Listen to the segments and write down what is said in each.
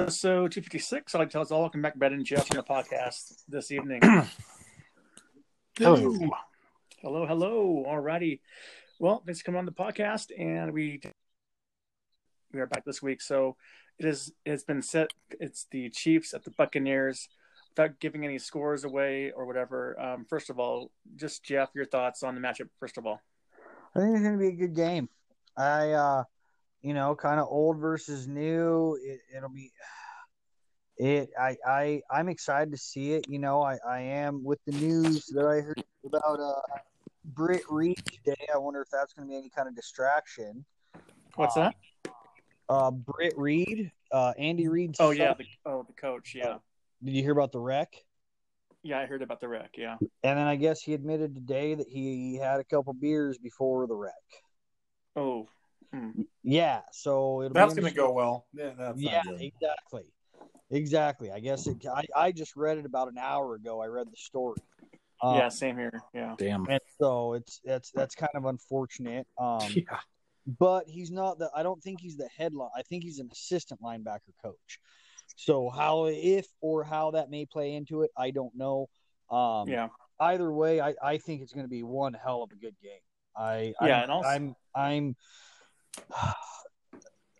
episode 256. I'd like to tell us all welcome back, Brad and Jeff, on the podcast this evening. Hello. hello, hello. Alrighty. Well, thanks for coming on the podcast, and we we are back this week. So it is it's been set. It's the Chiefs at the Buccaneers. Without giving any scores away or whatever, um, first of all, just Jeff, your thoughts on the matchup. First of all, I think it's going to be a good game. I, uh, you know, kind of old versus new. It, it'll be it. I, I, I'm excited to see it. You know, I, I am with the news that I heard about uh, Britt Reid today. I wonder if that's going to be any kind of distraction. what's Uh, that? Uh, Britt Reid, uh, Andy Reid Oh yeah, the, oh the coach. Yeah, Did you hear about the wreck? yeah, I heard about the wreck. Yeah. And then I guess he admitted today that he had a couple beers before the wreck. Oh, hmm. Yeah, so it'll That's going to go well. Yeah, that's yeah, exactly, exactly. I guess it, I I just read it about an hour ago. I read the story. Um, yeah, same here. Yeah. Damn. and so it's that's that's kind of unfortunate. Um, Yeah. but he's not the. I don't think he's the headline. I think he's an assistant linebacker coach. So how if or how that may play into it, I don't know. Um, Yeah. Either way, I, I think it's going to be one hell of a good game. I Yeah, I'm, and also- I'm I'm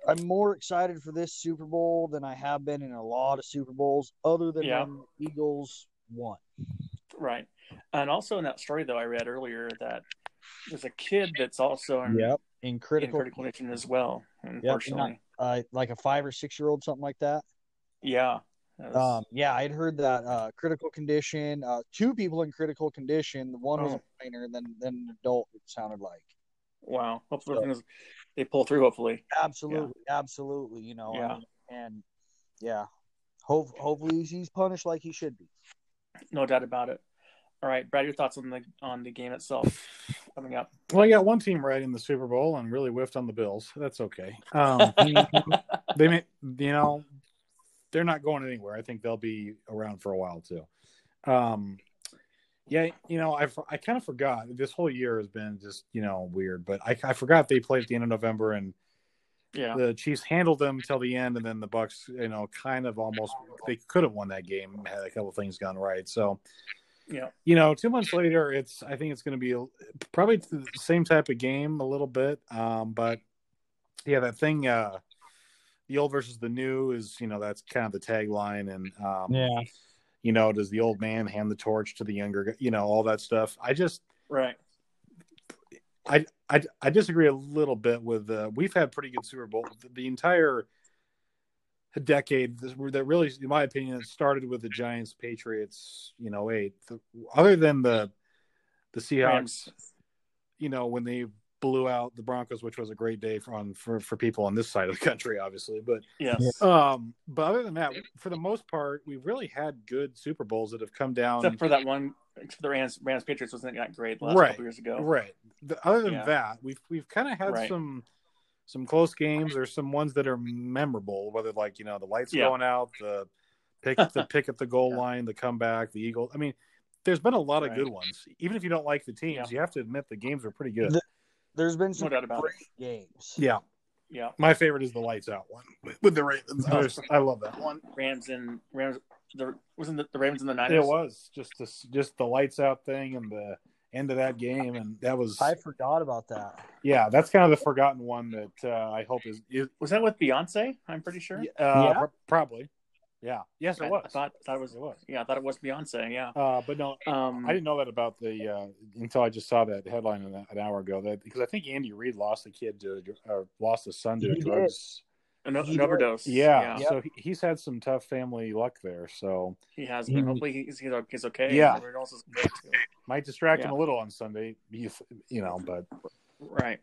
I'm more excited for this Super Bowl than I have been in a lot of Super Bowls, other than Yeah. when the Eagles won. Right. And also in that story though I read earlier that there's a kid that's also in, Yep, in in critical, critical condition as well, unfortunately. uh, like a five or six year old, something like that. yeah. That was- Um, yeah, I'd heard that uh, critical condition. Uh, two people in critical condition. The one was Oh. a minor, and then then an adult. It sounded like wow. Hopefully so- things they pull through hopefully. absolutely, absolutely. You know, I Yeah. mean, and yeah, hope hopefully he's punished like he should be. No doubt about it. All right, Brad, your thoughts on the on the game itself coming up. Well, I got one team right in the Super Bowl and really whiffed on the Bills. That's okay. Um, they may, you know, they're not going anywhere. I think they'll be around for a while too. Um, yeah, you know, I I kind of forgot this whole year has been just you know weird, but I, I forgot they played at the end of November and Yeah. the Chiefs handled them till the end, and then the Bucks, you know, kind of almost they could have won that game had a couple things gone right. So Yeah. you know, two months later, it's I think it's going to be probably the same type of game a little bit, um, but yeah, that thing, uh, the old versus the new is you know that's kind of the tagline, and um, Yeah, you know, does the old man hand the torch to the younger, you know, all that stuff. I just Right. I I, I disagree a little bit with. Uh, we've had pretty good Super Bowl. The, the entire decade that really, in my opinion, it started with the Giants, Patriots. You know, eight. The, other than the the Seahawks, Rams. you know, when they blew out the Broncos, which was a great day for on for, for people on this side of the country, obviously. But Yes. um, but other than that, for the most part, we've really had good Super Bowls that have come down. Except for that one except for the Rams Rams Patriots wasn't that great the last Right. couple years ago. Right. The, other than Yeah. that, we've we've kind of had Right. some some close games or some ones that are memorable. Whether like you know the lights Yeah. going out, the pick the pick at the goal Yeah. line, the comeback, the Eagles. I mean, there's been a lot of good ones. Even if you don't like the teams, Yeah. you have to admit the games are pretty good. The- there's been some No doubt about it. games. yeah, Yeah. my favorite is the lights out one with- with the Ravens. I I love that one. Rams and Rams the wasn't the, the Ravens and the Niners. It was just this, just the lights out thing and the end of that game, and that was I forgot about that. yeah. That's kind of the forgotten one that uh, I hope is, is Was that with Beyonce? I'm pretty sure. Uh, Yeah. pro- probably. Yeah. Yes, I, it was. I thought thought it was it was. yeah, I thought it was Beyonce, yeah. Uh, but no, Um I didn't know that about the uh, until I just saw that headline an, an hour ago. That because I think Andy Reid lost a kid to or lost a son to He did. drugs. an, an overdose. Yeah, Yep. so he, he's had some tough family luck there. So He has He- been. Hopefully he's, he's, he's okay. Yeah. Else is good too. might distract him a little on Sunday. You, you know, but Right.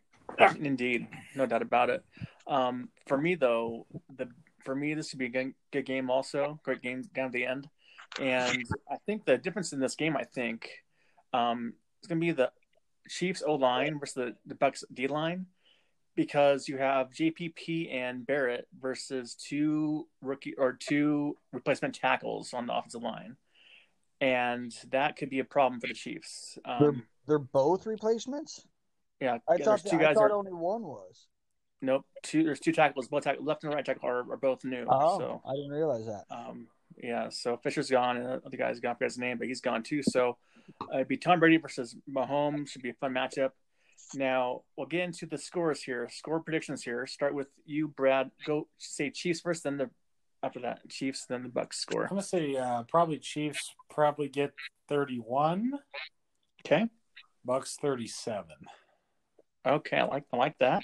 Indeed. No doubt about it. Um, for me though, the for me this would be a good, good game also. Great game down to the end. And I think the difference in this game, I think, um, is gonna be the Chiefs O line versus the, the Bucks D line. Because you have JPP and Barrett versus two rookie or two replacement tackles on the offensive line. And that could be a problem for the Chiefs. Um, They're both replacements. yeah, I yeah, thought two I guys thought are, only one was. Nope. Two. There's two tackles. Both tackle, left and right tackle are, are both new. Oh, so I didn't realize that. um, yeah. So Fisher's gone, and the other guy's gone for his name, but he's gone too. So uh, it'd be Tom Brady versus Mahomes. Should be a fun matchup. Now we'll get into the scores here. Score predictions here. Start with you, Brad. Go say Chiefs first, then the after that Chiefs, then the Bucks score. I'm gonna say uh, probably Chiefs probably get 31, Okay. Bucks 37. Okay. I like I like that.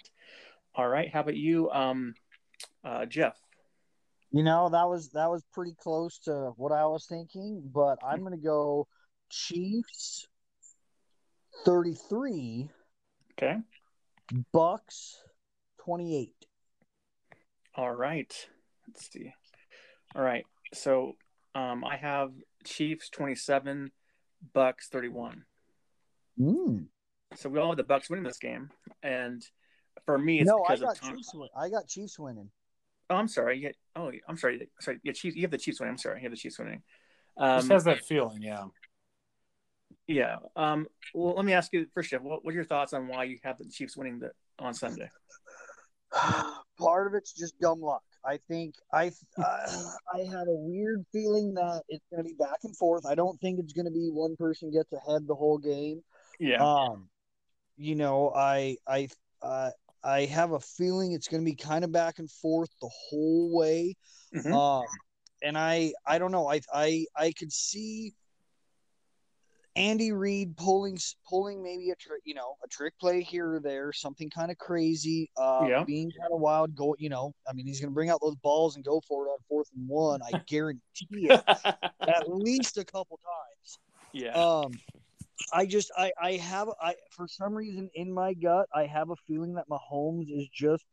All right. How about you, um, uh, Jeff? You know, that was that was pretty close to what I was thinking, but I'm gonna go Chiefs 33, Okay. Bucks 28. All right. Let's see. All right. So um, I have Chiefs 27, Bucks 31. Mm. So we all have the Bucks winning this game, and for me, it's No, I got of Tom. Chiefs. Win- I got Chiefs winning. Oh, I'm sorry. Yeah. Oh, I'm sorry. Sorry. Yeah, Chiefs. You have the Chiefs winning. I'm sorry. You have the Chiefs winning. Just Um, has that feeling, yeah. yeah. Um, well, let me ask you first, Jeff. What, what are your thoughts on why you have the Chiefs winning the on Sunday? Part of it's just dumb luck. I think I uh, I had a weird feeling that it's going to be back and forth. I don't think it's going to be one person gets ahead the whole game. Yeah. Um, you know, I I uh, I have a feeling it's going to be kind of back and forth the whole way. Mhm. Um, and I I don't know. I I I could see Andy Reid pulling pulling maybe a trick, you know, a trick play here or there, something kind of crazy, uh, Yeah. being kind of wild. Go, you know, I mean, he's going to bring out those balls and go for it on fourth and one. I guarantee it at least a couple times. yeah. Um, I just I I have I for some reason in my gut I have a feeling that Mahomes is just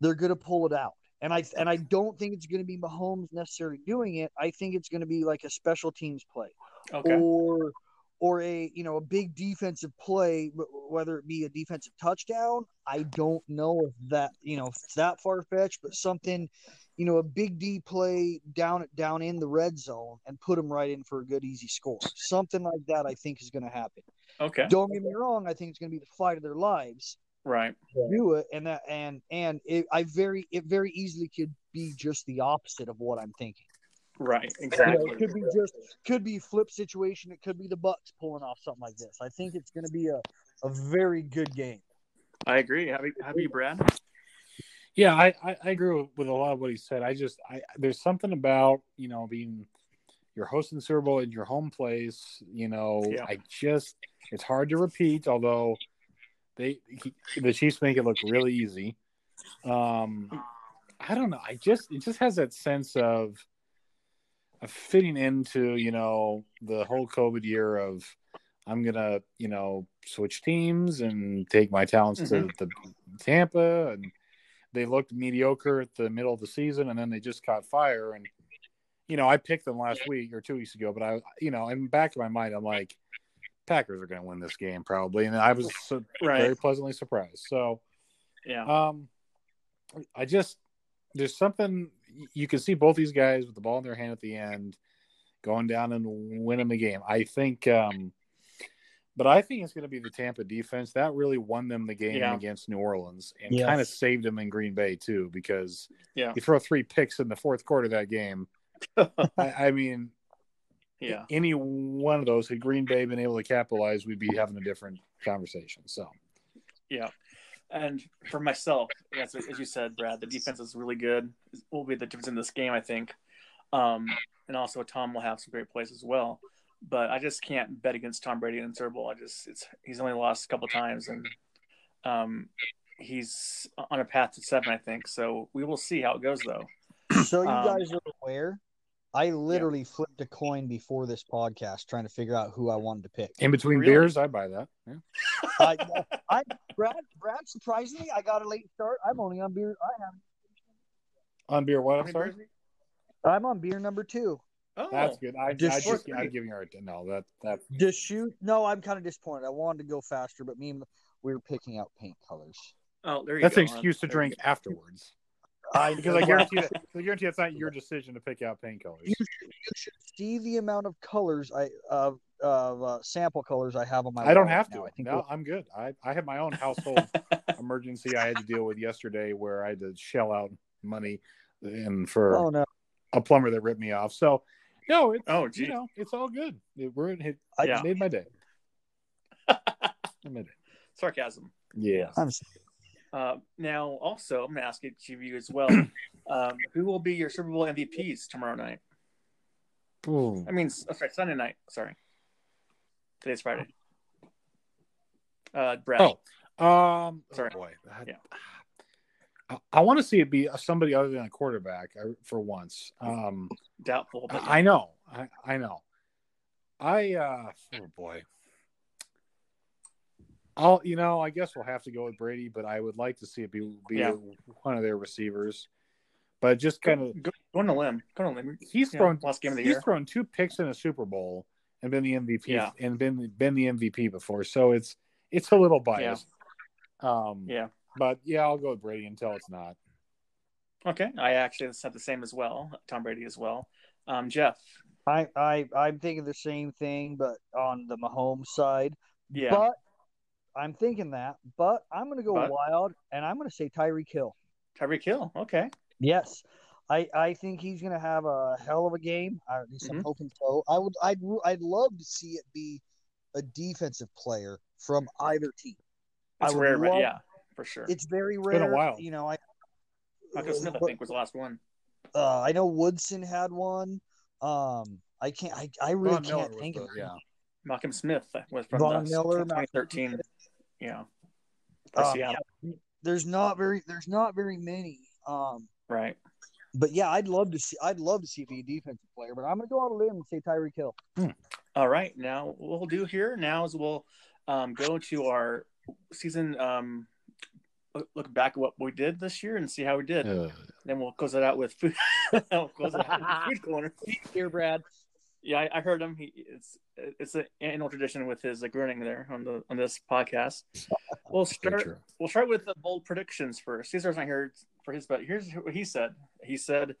they're gonna pull it out, and I and I don't think it's gonna be Mahomes necessarily doing it. I think it's gonna be like a special teams play okay. or or a you know a big defensive play, whether it be a defensive touchdown. I don't know if that you know if it's that far fetched, but something you know a big D play down down in the red zone and put them right in for a good easy score. Something like that, I think is going to happen. Okay. Don't get me wrong. I think it's going to be the fight of their lives. Right. Do it, and that and and it, I very it very easily could be just the opposite of what I'm thinking. Right. You know, Exactly. it could be just could be flip situation. It could be the Bucks pulling off something like this. I think it's going to be a, a very good game. I agree. How about, how about you, Brad? Yeah, I, I, I agree with, with a lot of what he said. I just I there's something about you know being you're hosting Super Bowl in your home place. You know, Yeah. I just it's hard to repeat. Although they he, the Chiefs make it look really easy. Um, I don't know. I just it just has that sense of of fitting into you know the whole COVID year of I'm gonna you know switch teams and take my talents to the Tampa and they looked mediocre at the middle of the season and then they just caught fire and you know I picked them last week or two weeks ago but I you know in the back of my mind I'm like Packers are going to win this game probably and I was so, Right. very pleasantly surprised so Yeah. um, I just there's something you can see both these guys with the ball in their hand at the end, going down and winning the game. I think, um, but I think it's going to be the Tampa defense that really won them the game Yeah. against New Orleans and Yes. kind of saved them in Green Bay too because Yeah. you throw three picks in the fourth quarter of that game. I, I mean, yeah. any one of those had Green Bay been able to capitalize, we'd be having a different conversation. So. Yeah. And for myself, as, as you said, Brad, the defense is really good. It Will be the difference in this game, I think. Um, and also, Tom will have some great plays as well. But I just can't bet against Tom Brady in Super Bowl. I just it's he's only lost a couple times, and um, he's on a path to seven, I think. So we will see how it goes, though. So you Um, guys are aware. I literally flipped a coin before this podcast trying to figure out who I wanted to pick. In between Really? beers, I buy that. Yeah. I, I, Brad, Brad, surprisingly, I got a late start. I'm only on beer. I have. On beer, what? I'm sorry. I'm on beer number two. Oh, That's good. I, I Just just, I'm three. giving her a no. That that Just shoot. No, I'm kind of disappointed. I wanted to go faster, but me and we were picking out paint colors. oh, there you that's go. an excuse to drink afterwards. I Because I guarantee that I guarantee it's not your decision to pick out paint colors. You should, you should see the amount of colors I uh, of uh, sample colors I have on my. I don't have now. to. I think no, I'm good. I, I have my own household emergency I had to deal with yesterday where I had to shell out money and for Oh no, a plumber that ripped me off. So no, it's Oh, you know, it's all good. It, we're it, I- Yeah. made my day. It made it. Sarcasm. Yeah. I'm Uh, now, also, I'm going to ask each of you as well. um, who will be your Super Bowl MVPs tomorrow night? Ooh. I mean, oh, sorry, Sunday night. Sorry, today's Friday. Uh, Brad. Oh, um, Sorry. Oh boy, I, Yeah. I, I want to see it be somebody other than a quarterback uh, for once. Um, doubtful. But I, I know, I, I know. I uh, oh boy. I'll, you know, I guess we'll have to go with Brady, but I would like to see it be be Yeah. one of their receivers. But just kind of, go, go on a limb. Go on a limb. he's Yeah, thrown last game of the he's year. thrown two picks in a Super Bowl and been the MVP Yeah. and been been the MVP before, so it's it's a little biased. Um, Yeah. But yeah, I'll go with Brady until it's not. Okay. I actually said the same as well. Tom Brady as well. Um, Jeff. I, I I'm thinking the same thing, but on the Mahomes side. Yeah. But I'm thinking that, but I'm going to go But? wild, and I'm going to say Tyreek Hill. Tyreek Hill. Okay. Yes, I I think he's going to have a hell of a game. I, at least I'm Mhm. hoping so. I would I'd I'd love to see it be a defensive player from either team. I would rare, but love- yeah, for sure. It's very rare. been a while. You know, I Michael Smith, I think, was the last one. uh, I know Woodson had one. Um, I can't. I, I really Von can't was think the- of yeah. Malcolm Smith was from Von the Miller, 2013. Yeah. For Um, Seattle. there's not very there's not very many. Um, Right. but yeah, I'd love to see I'd love to see it be a defensive player, but I'm gonna go out on a limb and say Tyreek Hill. All right. Now, what we'll do here now is we'll um, go to our season, um, look- look back at what we did this year and see how we did. Uh, Then we'll close it out with food. we'll close it out with food corner. Here, Brad. Yeah, I, I heard him. He it's it's an annual tradition with his uh, grinning there on the on this podcast. We'll start. We'll start with the bold predictions first. Caesar's not here for his, but here's what he said. He said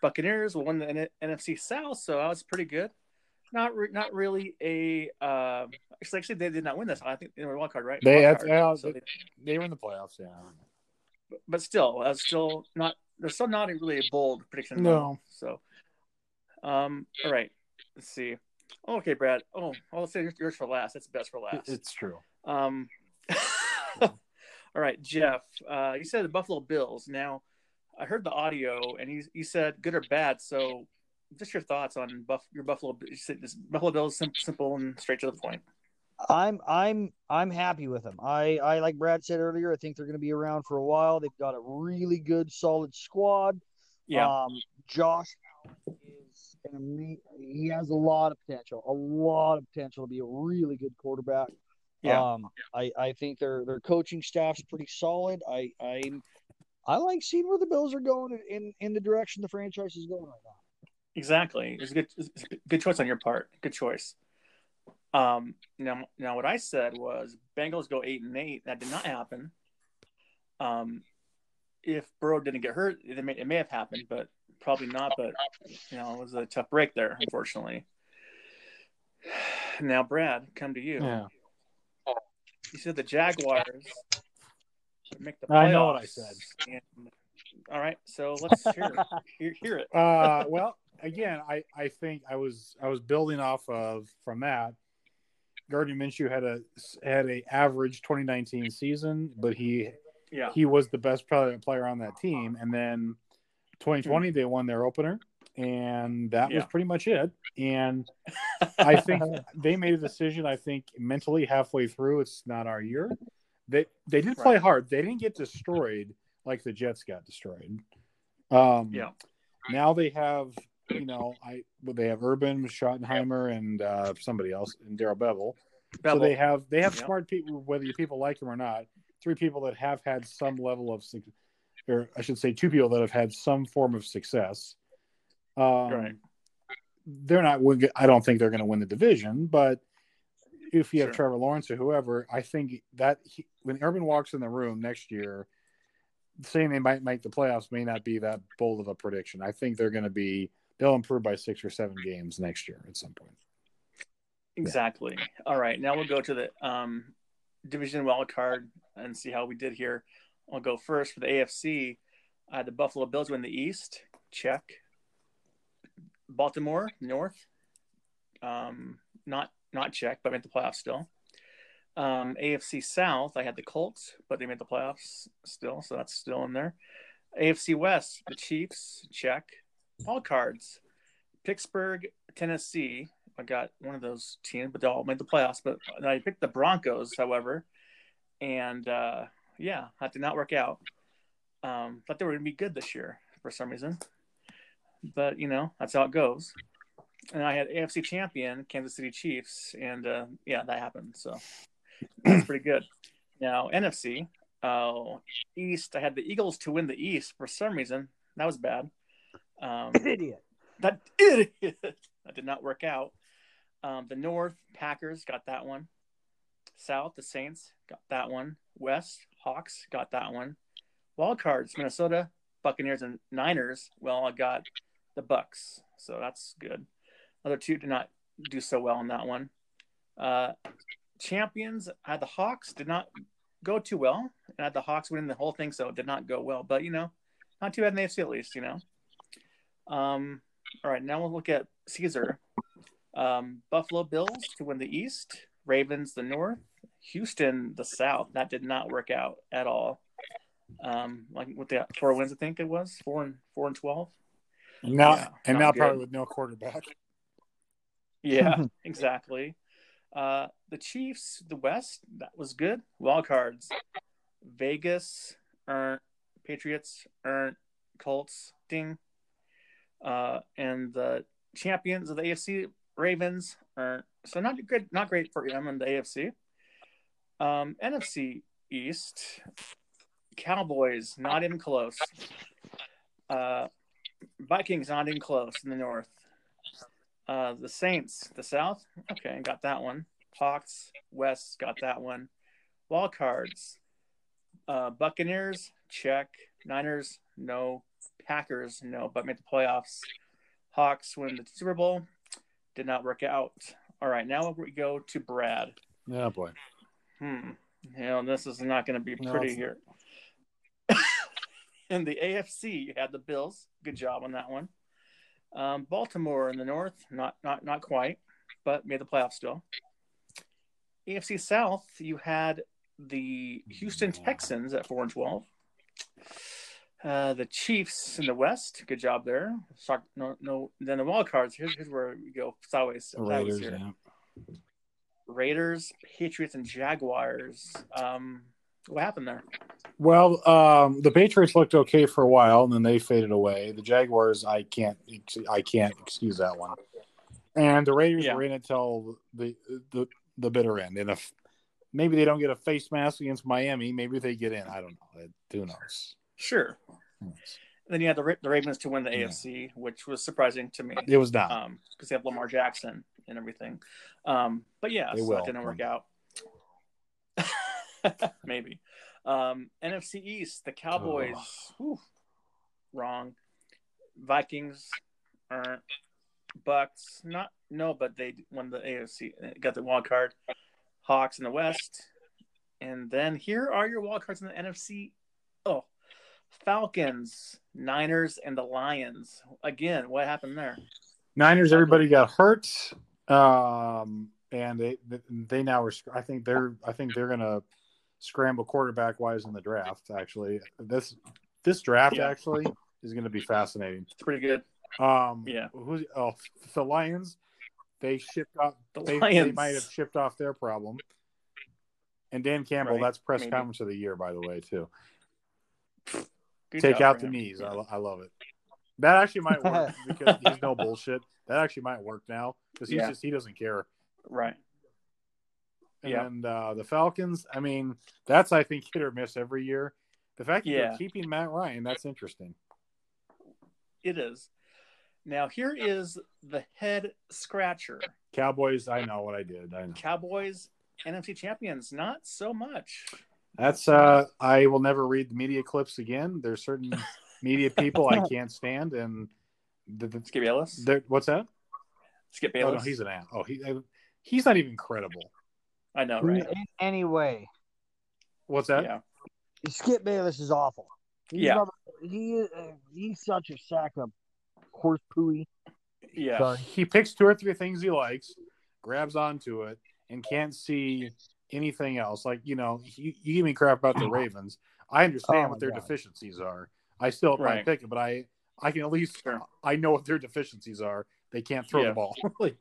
Buccaneers will win the N- NFC South, so that was pretty good. Not re- not really a. Uh, actually, actually, they did not win this. I think they were wild card, right? They- Wild that's- yeah, so they- they- were in the playoffs, yeah. but still, that's still not. There's still not a really a bold prediction. No. So, um, all right. Let's see. Okay, Brad. Oh, I'll say yours- yours for last. That's best for last. It's true. Um, all right, Jeff. Uh, you said the Buffalo Bills. Now, I heard the audio, and you you said good or bad. So, just your thoughts on Buff your Buffalo. You said this Buffalo Bills sim- simple and straight to the point. I'm I'm I'm happy with them. I I like Brad said earlier. I think they're going to be around for a while. They've got a really good, solid squad. Yeah, Um, Josh is an he has a lot of potential, a lot of potential to be a really good quarterback. yeah, Um, I, I think their their coaching staff's pretty solid. I I I like seeing where the Bills are going in in the direction the franchise is going right now. Exactly. It's a good, it's a good choice on your part. Good choice. Um, now, now, what I said was Bengals go eight and eight. That did not happen. Um, if Burrow didn't get hurt, it may, it may have happened, but probably not. But you know, it was a tough break there, unfortunately. Now, Brad, come to you. Yeah. You said the Jaguars make the playoffs. I know what I said. And- all right, so let's hear it. Hear, hear it. Uh, well, again, I, I think I was I was building off of from that. Gardner Minshew had a had a average 2019 season, but he Yeah, he was the best player player on that team. And then 2020 they won their opener, and that was pretty much it. And I think they made a decision. I think mentally halfway through, it's not our year. They they did play Right. hard. They didn't get destroyed like the Jets got destroyed. Um, yeah, Now they have you know I well, they have Urban Schottenheimer and uh, somebody else and Darrell Bevell. So they have they have Yep. smart people, whether you people like them or not. Three people that have had some level of, or I should say, two people that have had some form of success. Um, Right. They're not. I don't think they're going to win the division, but if you have Sure. Trevor Lawrence or whoever, I think that he, when Urban walks in the room next year, saying they might make the playoffs may not be that bold of a prediction. I think they're going to be they'll improve by six or seven games next year at some point. Exactly. All right. Now we'll go to the um, division wild card and see how we did here. I'll go first for the AFC. Had the Buffalo Bills win the East. Check. Baltimore North. Um, not not check, but made the playoffs still. Um, AFC South, I had the Colts, but they made the playoffs still, so that's still in there. AFC West, the Chiefs, check. All cards. Pittsburgh, Tennessee. I got one of those teams, but they all made the playoffs. But I picked the Broncos, however, and uh, yeah, that did not work out. Um, thought they were going to be good this year for some reason, but you know that's how it goes. And I had AFC champion Kansas City Chiefs, and uh, yeah, that happened. So that's pretty good. Now NFC uh, East, I had the Eagles to win the East for some reason. That was bad. Um, Idiot. that idiot. that did not work out. Um, the North Packers got that one. South the Saints got that one. West Hawks got that one. Wild cards Minnesota Buccaneers and Niners. Well, I got the Bucks, so that's good. Other two did not do so well on that one. Uh, champions I had the Hawks did not go too well, and I had the Hawks winning the whole thing, so it did not go well. But you know, not too bad in the AFC at least. You know. Um, all right, now we'll look at Caesar. Um, Buffalo Bills to win the East, Ravens the North, Houston the South. That did not work out at all. Um, like with the four wins, I think it was four and four and twelve. Now Yeah, and now good. probably with no quarterback. Yeah, exactly. Uh, the Chiefs, the West, that was good. Wild cards, Vegas, earned Patriots, earned Colts, ding. Uh, and the champions of the AFC, Ravens, are so not good, not great for them in the AFC. Um, NFC East, Cowboys, not even close. Uh, Vikings, not even close in the North. Uh, the Saints, the South. Okay, got that one. Hawks, West, got that one. Wild cards. Uh, Buccaneers, check. Niners, no. Packers, no, but made the playoffs. Hawks win the Super Bowl. Did not work out. All right, now we go to Brad. Oh boy. Hmm. You know, this is not going to be pretty it's- here. in the AFC, you had the Bills. Good job on that one. Um, Baltimore in the North, not not not quite, but made the playoffs still. AFC South, you had the Houston Texans at four and twelve. Uh, the Chiefs in the West, good job there. Shock- No, no. Then the wild cards. Here's, here's where we go sideways. Raiders. here. Yeah. Raiders, Patriots, and Jaguars. Um, what happened there? Well, um, the Patriots looked okay for a while, and then they faded away. The Jaguars, I can't, I can't excuse that one. And the Raiders Yeah. were in until the the the bitter end. And if maybe they don't get a face mask against Miami, maybe they get in. I don't know. Who knows? Sure. And then you had the, Ra- the Ravens to win the. AFC, which was surprising to me It was not. um, because they have Lamar Jackson and everything. Um, but yeah, They so will. that didn't work out. Maybe. Um, NFC East, the Cowboys. whew, wrong. Vikings aren't. Bucks, not no, but they won the AFC. Got the wild card. Hawks in the West, and then here are your wild cards in the NFC. Oh, Falcons, Niners, and the Lions. Again, what happened there? Niners, everybody got hurt, um, and they they now are. I think they're. I think they're gonna scramble quarterback wise in the draft. Actually, this this draft Yeah. actually is going to be fascinating. It's pretty good. Um, Yeah. Who's oh the Lions? They shipped off. The They, they Lions. might have shipped off their problem. And Dan Campbell, Right, that's press maybe. conference of the year, by the way, too. Good Take out the him. knees. Yeah. I, I love it. That actually might work because he's no bullshit. That actually might work now because he's Yeah. just he doesn't care. Right. Yeah. And uh, the Falcons, I mean, that's I think hit or miss every year. The fact that Yeah. they're keeping Matt Ryan, that's interesting. It is. Now here is the head scratcher. Cowboys, I know what I did. I know. Cowboys NFC champions, not so much. That's uh I will never read the media clips again. There's certain media people I can't stand and the, the, Skip Bayless. what's that? Skip Oh, Bayless. no, he's an ass. Oh, he he's not even credible. I know, in, right? in any way. What's that? Yeah, Skip Bayless is awful. He's Yeah. not- he uh, he's such a sack of horse pooey. yeah, Sorry. He picks two or three things he likes, grabs onto it, and can't see anything else. Like you know, you, you give me crap about the Ravens. I understand Oh, what their God. deficiencies are. I still Right. pick it, but I I can at least Sure. I know what their deficiencies are. They can't throw Yeah. the ball. like,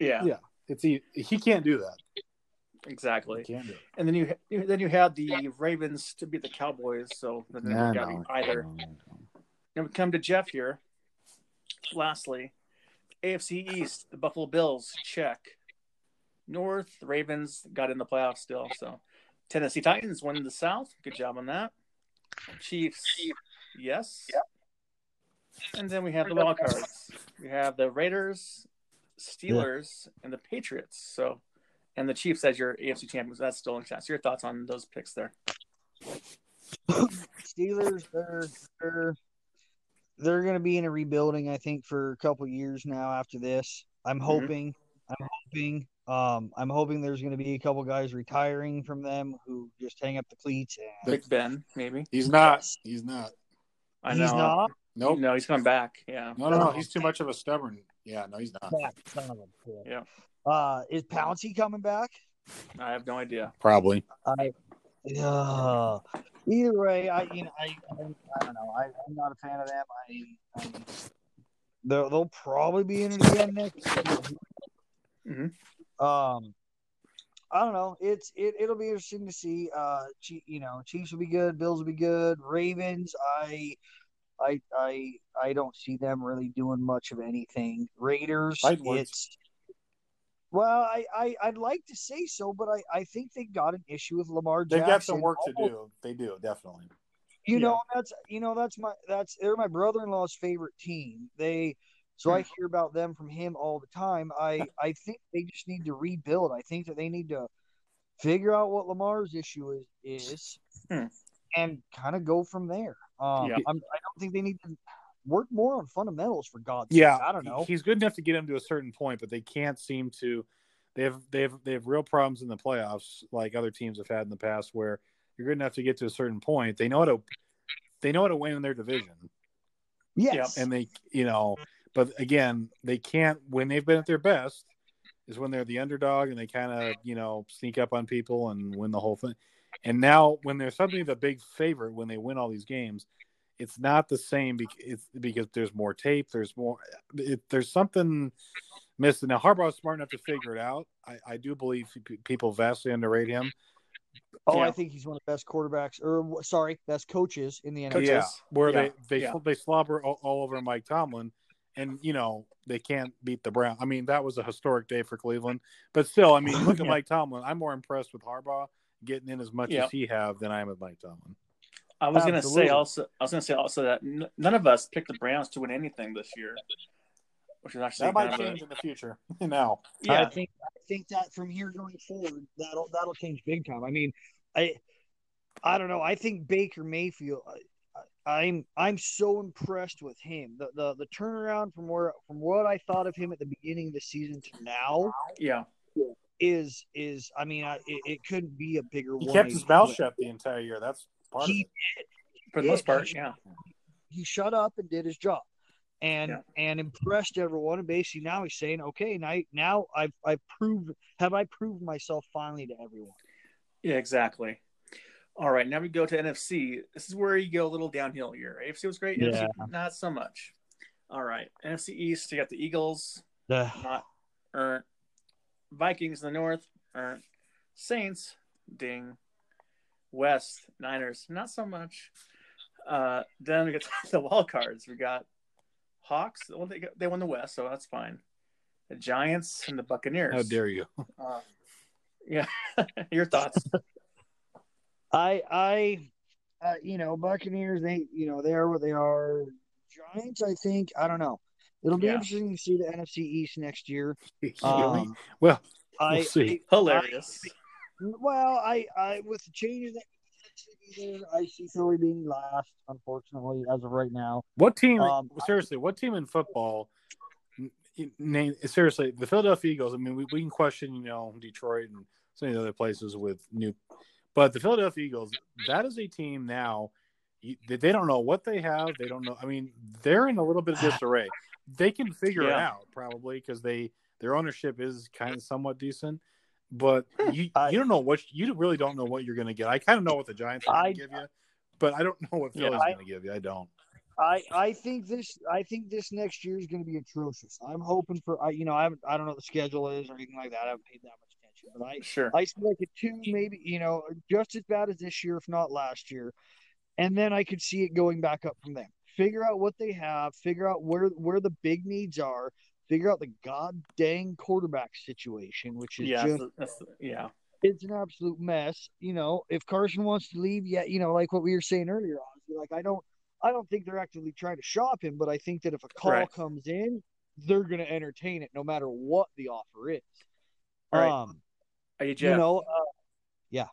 yeah, Yeah. it's he, he can't do that. Exactly. He can't do it. And then you then you had the Ravens to beat the Cowboys, so that didn't work out either. Now we come to Jeff here. Lastly, AFC East, the Buffalo Bills, check. North, Ravens got in the playoffs still. So Tennessee Titans won the South. Good job on that. Chiefs, yes. And then we have the wild cards. We have the Raiders, Steelers, and the Patriots. So, and the Chiefs as your AFC champions. That's still in chance. Your thoughts on those picks there? Steelers, they're they're they're going to be in a rebuilding, I think, for a couple years now. After this, I'm Mhm. hoping, I'm hoping, um, I'm hoping there's going to be a couple guys retiring from them who just hang up the cleats. And Big Ben, maybe. He's not. He's not. I know. he's not. Nope. No, he's coming back. Yeah. No, no, no. He's too much of a stubborn. Yeah, no, he's not. That son of a. Yeah. Uh, is Pouncey coming back? I have no idea. Probably. I. Uh, either way, I you know I I, I don't know. I, I'm not a fan of them. I, I they'll they'll probably be in it again next. year. Mhm. Um, I don't know. It's it it'll be interesting to see. Uh, you know, Chiefs will be good. Bills will be good. Ravens, I. I I I don't see them really doing much of anything. Raiders, it's well, I, I I'd like to say so, but I, I think they got an issue with Lamar They've got some work to do. They do definitely. You Yeah. know, that's you know that's my that's they're my brother-in-law's favorite team. They so Hmm. I hear about them from him all the time. I I think they just need to rebuild. I think that they need to figure out what Lamar's issue is is Hmm. and kind of go from there. Um, Yeah. I don't think they need to work more on fundamentals for God's Yeah, sake. I don't know. He's good enough to get him to a certain point, but they can't seem to. They have they have they have real problems in the playoffs, like other teams have had in the past, where you're good enough to get to a certain point. They know how to they know how to win in their division, Yes, and they you know, but again, they can't when they've been at their best is when they're the underdog and they kind of you know sneak up on people and win the whole thing. And now when they're suddenly the big favorite when they win all these games, it's not the same because it's because there's more tape. There's more. It, there's something missing. Now Harbaugh's smart enough to figure it out. I, I do believe people vastly underrate him. oh, I think he's one of the best quarterbacks, or sorry, best coaches in the NFL. Yeah, where Yeah, they they yeah. they slobber all, all over Mike Tomlin, and you know they can't beat the Brown. I mean that was a historic day for Cleveland, but still, I mean oh, look at Yeah. Mike Tomlin. I'm more impressed with Harbaugh getting in as much Yeah. as he have than I am with Mike Tomlin. I was gonna say also. I was gonna say also that n- none of us picked the Browns to win anything this year, which is actually That might kind of a- change in the future. now, yeah, I yeah. think I think that from here going forward, that'll that'll change big time. I mean, I I don't know. I think Baker Mayfield. I, I'm I'm so impressed with him. The, the the turnaround from where from what I thought of him at the beginning of the season to now Yeah. is is I mean I, it, it couldn't be a bigger. he kept his mouth shut the entire year. That's part He of it. For the most part, he- yeah. he shut up and did his job and Yeah. and impressed everyone and basically now he's saying okay now now I've I've proved have I proved myself finally to everyone Yeah, exactly. All right, now we go to NFC. This is where you go a little downhill here. AFC was great, NFC not so much. All right, NFC East, you got the Eagles, the not earned. Vikings in the North, earned. Saints, ding. West, Niners, not so much. Uh, then we get the wild cards. We got Hawks. Well, they, got- they won the West, so that's fine. The Giants and the Buccaneers. How dare you? Uh, yeah, your thoughts? I I uh, you know Buccaneers they you know they are what they are Giants I think I don't know it'll be Yeah. interesting to see the NFC East next year um, well, I We'll see. Hilarious. well I I with the changes that could potentially be there I see Philly being last unfortunately as of right now what team? Um, seriously, what team in football name seriously the Philadelphia Eagles. I mean, we, we can question you know Detroit and some of the other places with new, but the Philadelphia Eagles that is a team now. They don't know what they have. They don't know. I mean, they're in a little bit of disarray. They can figure yeah. it out probably because they their ownership is kind of somewhat decent. But hmm. you I, you don't know what you really don't know what you're going to get. I kind of know what the Giants are going to give you, but I don't know what Philly's yeah, going to give you. I don't. I I think this I think this next year is going to be atrocious. I'm hoping for I you know I haven't I don't know what the schedule is or anything like that. I haven't paid that much I sure I see like a two maybe you know just as bad as this year if not last year, and then I could see it going back up from there. Figure out what they have, figure out where where the big needs are, figure out the god dang quarterback situation, which is yeah, just that's, yeah. It's an absolute mess. You know, if Carson wants to leave, yeah, you know, like what we were saying earlier, like I don't I don't think they're actively trying to shop him, but I think that if a call right. comes in, they're going to entertain it no matter what the offer is. Right. Um, Are you, Jeff? You know, uh, yeah.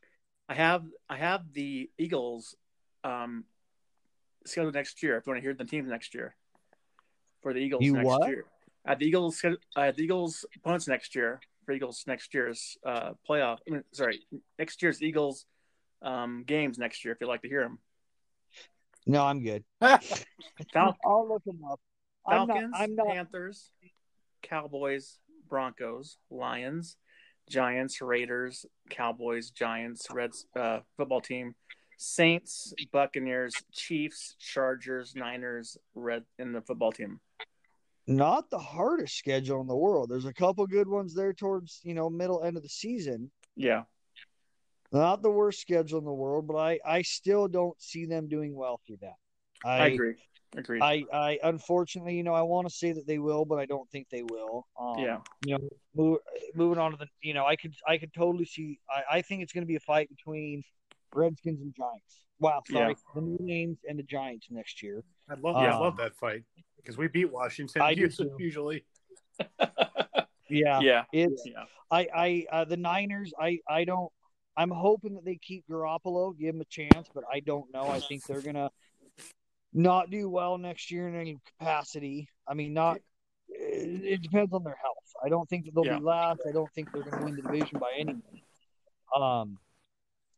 I have I have the Eagles um, scheduled next year. If you want to hear the team next year for the Eagles you next what? year, at the Eagles at the Eagles opponents next year for Eagles next year's uh, playoff. I mean, sorry, next year's Eagles um, games next year. If you'd like to hear them. No, I'm good. Fal- I'll look them up. Falcons, I'm not, I'm not... Panthers, Cowboys, Broncos, Lions, Giants, Raiders, Cowboys, Giants, Reds, uh, football team, Saints, Buccaneers, Chiefs, Chargers, Niners, Red in the football team. Not the hardest schedule in the world. There's a couple good ones there towards you know middle end of the season. Yeah, not the worst schedule in the world, but I, I still don't see them doing well through that. I, I agree. Agreed. I, I unfortunately, you know, I want to say that they will, but I don't think they will. Um, yeah. You know, move, moving on to the, you know, I could, I could totally see. I, I think it's going to be a fight between Redskins and Giants. Wow, sorry, yeah. the new names and the Giants next year. I love, um, yeah, I love that fight because we beat Washington I usually. yeah, yeah, it's. Yeah. I, I, uh, the Niners. I, I don't. I'm hoping that they keep Garoppolo, give him a chance, but I don't know. I think they're gonna not do well next year in any capacity. I mean, not. It, it depends on their health. I don't think that they'll yeah. be last. I don't think they're going to win the division by any means. Um,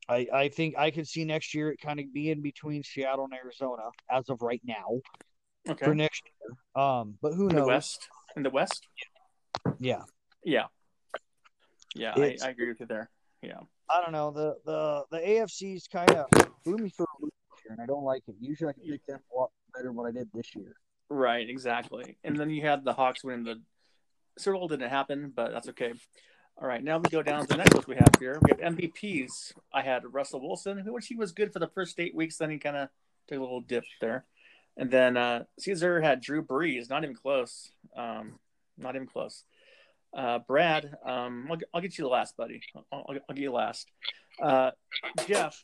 I I think I could see next year it kind of being between Seattle and Arizona as of right now. Okay. For next year, um, but who in knows? The West in the West. Yeah. Yeah. Yeah, I, I agree with you there. Yeah. I don't know. The the the AFC's kind of me for here, and I don't like it. Usually, I can pick them a lot better than what I did this year. Right, exactly. And then you had the Hawks winning the Super Bowl. Didn't happen, but that's okay. All right, now we go down to the next list we have here. We have MVPs. I had Russell Wilson, who which he was good for the first eight weeks. Then he kind of took a little dip there. And then uh, Caesar had Drew Brees, not even close. Um, not even close. Uh, Brad, um, I'll, I'll, get you the last, buddy. I'll, I'll, I'll get you last. Uh, Jeff,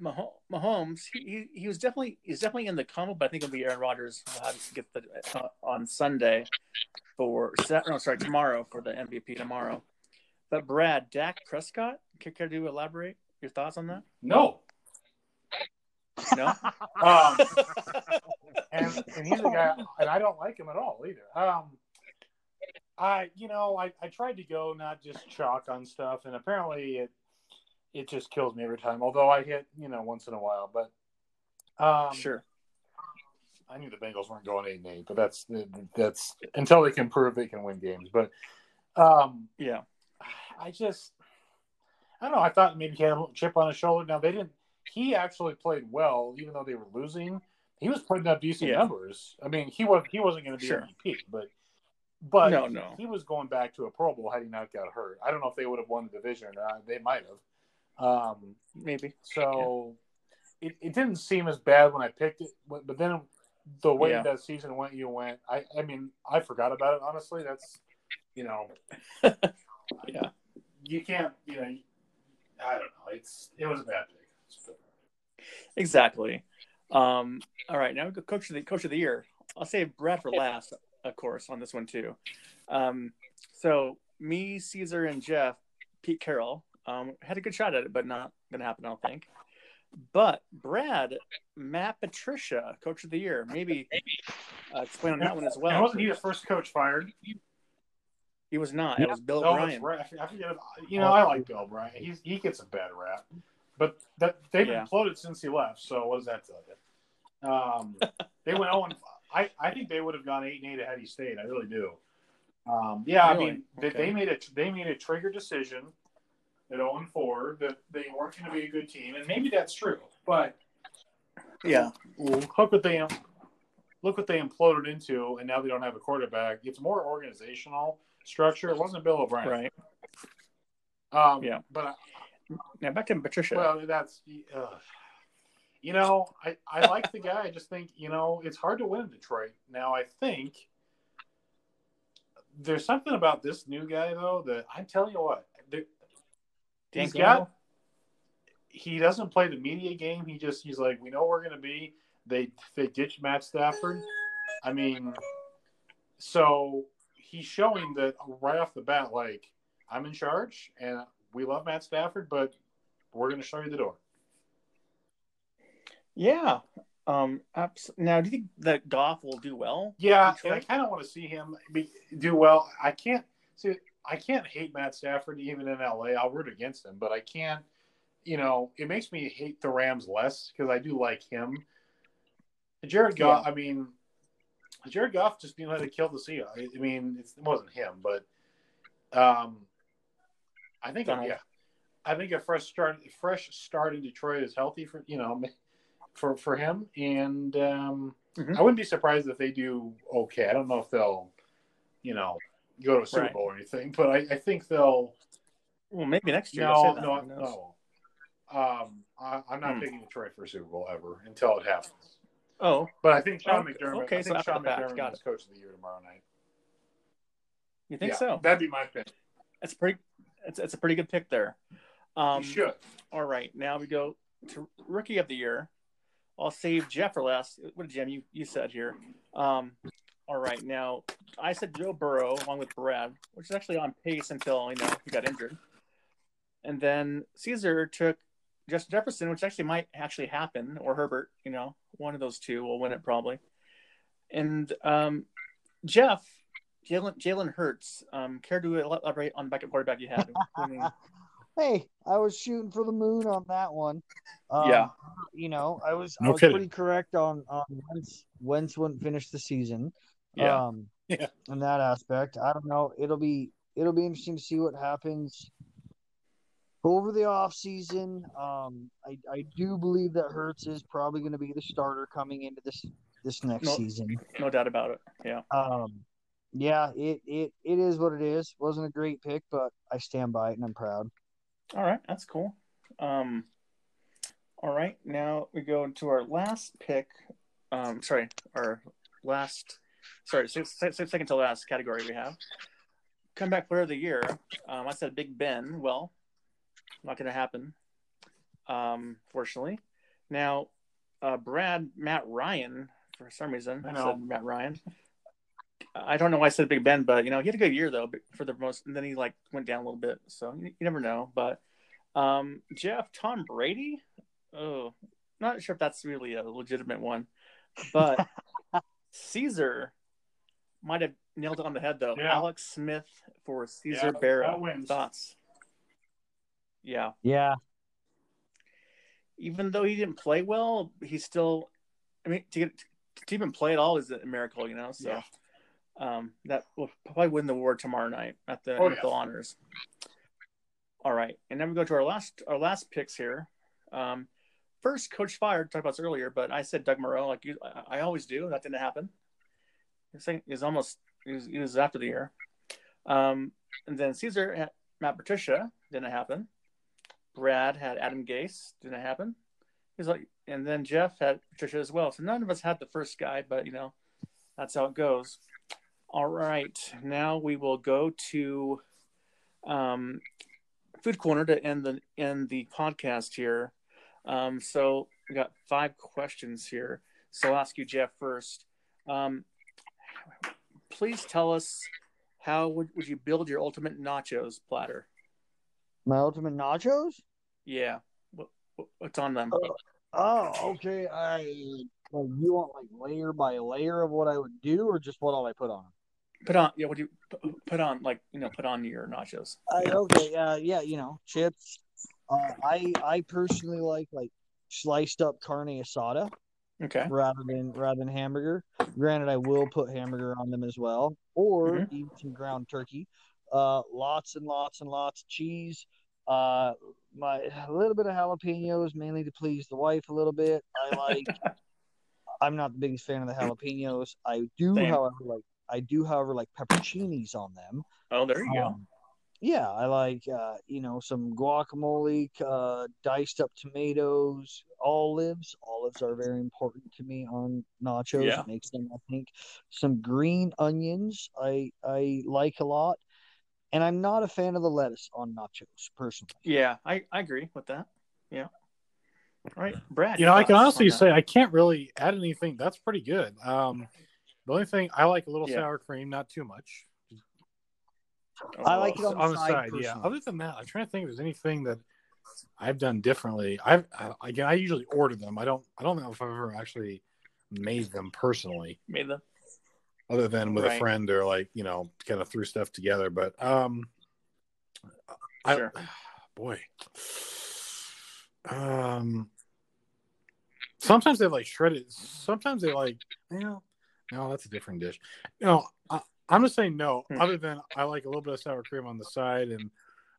Mahomes, he, he was definitely he's definitely in the combo, but I think it'll be Aaron Rodgers. We'll to get the uh, on Sunday for no, sorry, tomorrow for the MVP tomorrow. But Brad, Dak Prescott, care to elaborate your thoughts on that? No. No. um, and, and he's a guy, and I don't like him at all either. Um, I, you know, I, I tried to go not just chalk on stuff, and apparently it it just kills me every time. Although I hit, you know, once in a while, but um, sure. I knew the Bengals weren't going eight and eight, but that's that's until they can prove they can win games. But um, yeah, I just I don't know. I thought maybe he had a chip on his shoulder. Now they didn't. He actually played well, even though they were losing. He was putting up decent yeah. numbers. I mean, he was he wasn't going to be sure. MVP, but but no, no, he was going back to a Pro Bowl had he not got hurt. I don't know if they would have won the division or not. They might have, um, maybe. So yeah. it, it didn't seem as bad when I picked it, but then the way yeah. that season went, you went. I I mean, I forgot about it. Honestly, that's you know, yeah, you can't. You know, I don't know. It's it was a bad pick. Exactly. Um, all right, now we go coach of the coach of the year. I'll say Brad for last of course, on this one too. Um, so me, Caesar, and Jeff, Pete Carroll, um, had a good shot at it, but not going to happen, I don't think. But Brad, Matt Patricia, Coach of the Year, maybe uh, explain on that one as well. And wasn't he the first coach fired? He was not. It was Bill Oh, O'Brien. that's right. I forget- You know, I like Bill O'Brien. He's he gets a bad rap, but that they've Yeah. imploded since he left. So what does that tell you? Um, they went on. I I think they would have gone eight and eight had he stayed. I really do. Um, yeah, Really? I mean, they, they made a they made a trigger decision at 0 and 4 that they weren't going to be a good team, and maybe that's true. But Yeah. look what they look what they imploded into, and now they don't have a quarterback. It's more organizational structure. It wasn't Bill O'Brien, Right. Um, Yeah. but I, Now back to Patricia. well, that's uh, you know, I I like the guy. I just think you know it's hard to win in Detroit. Now I think there's something about this new guy though that I'm telling you what, there, Dan he's got. He doesn't play the media game. He just he's like we know we're going to be. They they ditched Matt Stafford. I mean, so he's showing that right off the bat, like I'm in charge, and we love Matt Stafford, but we're going to show you the door. Yeah. Um. abs- Now, do you think that Goff will do well? Yeah, I kind of want to see him be, do well. I can't see. I can't hate Matt Stafford even in LA. I'll root against him, but I can't. You know, it makes me hate the Rams less because I do like him. Jared Goff. I mean, Jared Goff just being how to kill the sea. I, I mean, it's, it wasn't him, but um, I think yeah, I think a fresh start, fresh start in Detroit is healthy for you know for for him, and um, Mhm. I wouldn't be surprised if they do okay. I don't know if they'll, you know, go to a Super Right. Bowl or anything, but I, I think they'll. Well, maybe next year. No, no, no. Um, I, I'm not Hmm. picking Detroit for a Super Bowl ever until it happens. Oh, But I think Sean McDermott. okay, I think after Sean McDermott is coach of the year tomorrow night. you think Yeah, so? That'd be my pick. That's pretty. It's, it's a pretty good pick there. Um, you should. All right, now we go to rookie of the year. I'll save Jeff for last. What did Jim you, you said here? Um, all right, now I said Joe Burrow along with Brad, which is actually on pace until you know he got injured. And then Caesar took Justin Jefferson, which actually might actually happen, or Herbert. You know, one of those two will win it probably. And um, Jeff, Jalen Jalen Hurts. Um, care to elaborate on the backup quarterback you had? Hey, I was shooting for the moon on that one. Um, Yeah. You know, I was I was kidding. pretty correct on on Wentz. Wentz wouldn't finish the season. Yeah. Um, Yeah. In that aspect, I don't know. It'll be it'll be interesting to see what happens over the off season. Um, I I do believe that Hurts is probably going to be the starter coming into this this next No. season. no doubt about it. Yeah. Um, yeah, it, it it is what it is. Wasn't a great pick, but I stand by it and I'm proud. All right, that's cool. Um, all right, now we go into our last pick. Um, sorry, our last, sorry, six, six, second to last category we have. Comeback player of the year. Um, I said Big Ben. Well, not going to happen, um, fortunately. Now, uh, Brad, Matt Ryan, for some reason, I I, know. said Matt Ryan. I don't know why I said Big Ben, but you know he had a good year though for the most, and then he like went down a little bit. So you, you never know. But um, Jeff, Tom Brady. Oh, not sure if that's really a legitimate one, but Caesar might have nailed it on the head though. Yeah. Alex Smith for Caesar Yeah, Barrow. that wins. Thoughts? Yeah, Yeah, even though he didn't play well, he still. I mean, to get to even play at all is a miracle, you know. So. Yeah. Um, that will probably win the award tomorrow night at the Oh, NFL yeah. honors. All right, and then we go to our last our last picks here. Um, first, Coach fired. Talked about this earlier, but I said Doug Marrone, like you, I, I always do. That didn't happen. He's saying he's almost he was, he was after the year. Um, and then Caesar had Matt Patricia didn't happen. Brad had Adam Gase didn't happen. He's like, and then Jeff had Patricia as well. So none of us had the first guy, but you know, that's how it goes. All right, now we will go to um, food corner to end the end the podcast here. Um, so we got five questions here. So I'll ask you, Jeff, first. Um, please tell us how would, would you build your ultimate nachos platter? my ultimate nachos. Yeah, what, what- what's on them? Oh, okay. I like you want like layer by layer of what I would do, or just what all I put on? Put on, yeah. What do you put on? Like you know, put on your nachos. I, okay, uh, yeah, you know, chips. Uh, I I personally like like sliced up carne asada Okay. rather than rather than hamburger. Granted, I will put hamburger on them as well, or Mhm. even some ground turkey. Uh, lots and lots and lots of cheese. Uh, my a little bit of jalapenos, mainly to please the wife a little bit. I like. I'm not the biggest fan of the jalapenos. I do, Same. however, like I do, however, like pepperoncinis on them. Oh, there you go. Um, yeah, I like uh, you know some guacamole, uh, diced up tomatoes, olives. Olives are very important to me on nachos. Yeah. It makes them, I think, some green onions. I I like a lot, and I'm not a fan of the lettuce on nachos personally. Yeah, I, I agree with that. Yeah. All right, Brad. You know, I can honestly say I can't really add anything. That's pretty good. Um, the only thing I like a little Yeah. sour cream, not too much. I like it on the on the side, side, yeah. Other than that, I'm trying to think if there's anything that I've done differently. I've I, again, I usually order them. I don't. I don't know if I've ever actually made them personally, made them. other than with a friend or like you know, kind of threw stuff together. But um, I Sure. boy, um, sometimes they like shredded. Sometimes they like you know, no, that's a different dish. You know, I, I'm just saying no. Hmm. Other than I like a little bit of sour cream on the side and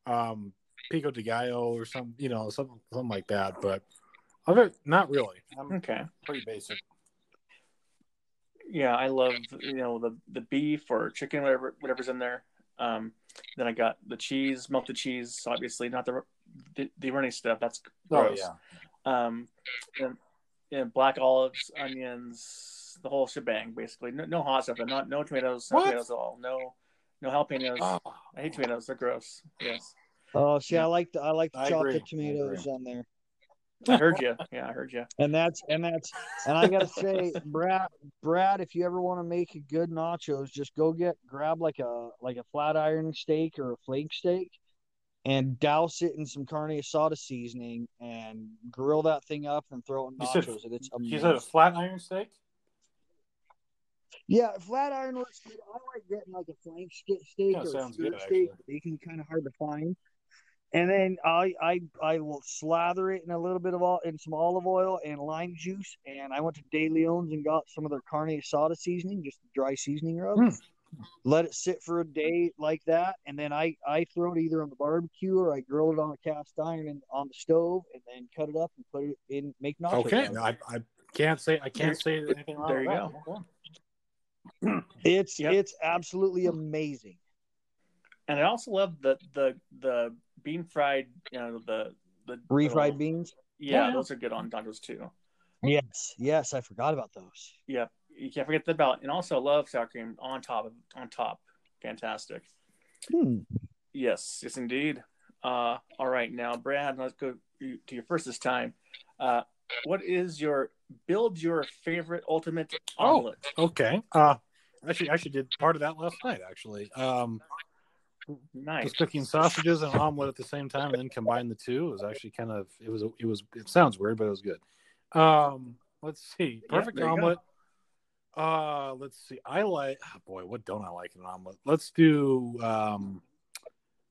um, pico de gallo or some, you know, something something like that. But other, not really. I'm Okay. pretty basic. Yeah, I love you know the the beef or chicken, whatever whatever's in there. Um, then I got the cheese, melted cheese, obviously not the the, the runny stuff. That's gross. Oh yeah. Um, and, and black olives, onions, the whole shebang, basically. No, no hot stuff. and Not no tomatoes, no What? tomatoes at all. No, no jalapenos. Oh, I hate tomatoes. They're gross. Yes, Oh, see. I like the I like the I chocolate agree. Tomatoes on there. I heard you. Yeah, I heard you. And that's and that's and I gotta say, Brad, Brad, if you ever want to make a good nachos, just go get grab like a like a flat iron steak or a flake steak, and douse it in some carne asada seasoning and grill that thing up and throw it in You said- nachos. it's you said a flat iron steak? yeah, flat iron works good. I like getting like a flank steak or a steak. actually. They can be kind of hard to find. And then I I I will slather it in a little bit of all in some olive oil and lime juice. And I went to De Leon's and got some of their carne asada seasoning, just dry seasoning rub. Hmm. Let it sit for a day like that, and then I I throw it either on the barbecue or I grill it on a cast iron and on the stove, and then cut it up and put it in make nachos. Okay, out of it. I, I can't say I can't say anything wrong. there you that. go. It's Yep. it's absolutely amazing. And I also love the the the bean fried. You know the the Refried little- beans. Yeah, Yeah. those are good on tacos too. Yes, yes, I forgot about those. Yep, you can't forget the belt, and also love sour cream on top of on top. Fantastic. Hmm. Yes, yes, indeed. Uh, all right, now Brad, let's go to your first this time. Uh, what is your build your favorite ultimate Oh. omelet? Okay. Uh, actually, I actually did part of that last night. Actually, um, Nice. just cooking sausages and omelet at the same time, and then combine the two. It was actually kind of it was it was it sounds weird, but it was good. Um, let's see, perfect there you go. omelet. Uh, let's see. I like oh boy, what don't I like in an omelet? Let's do um.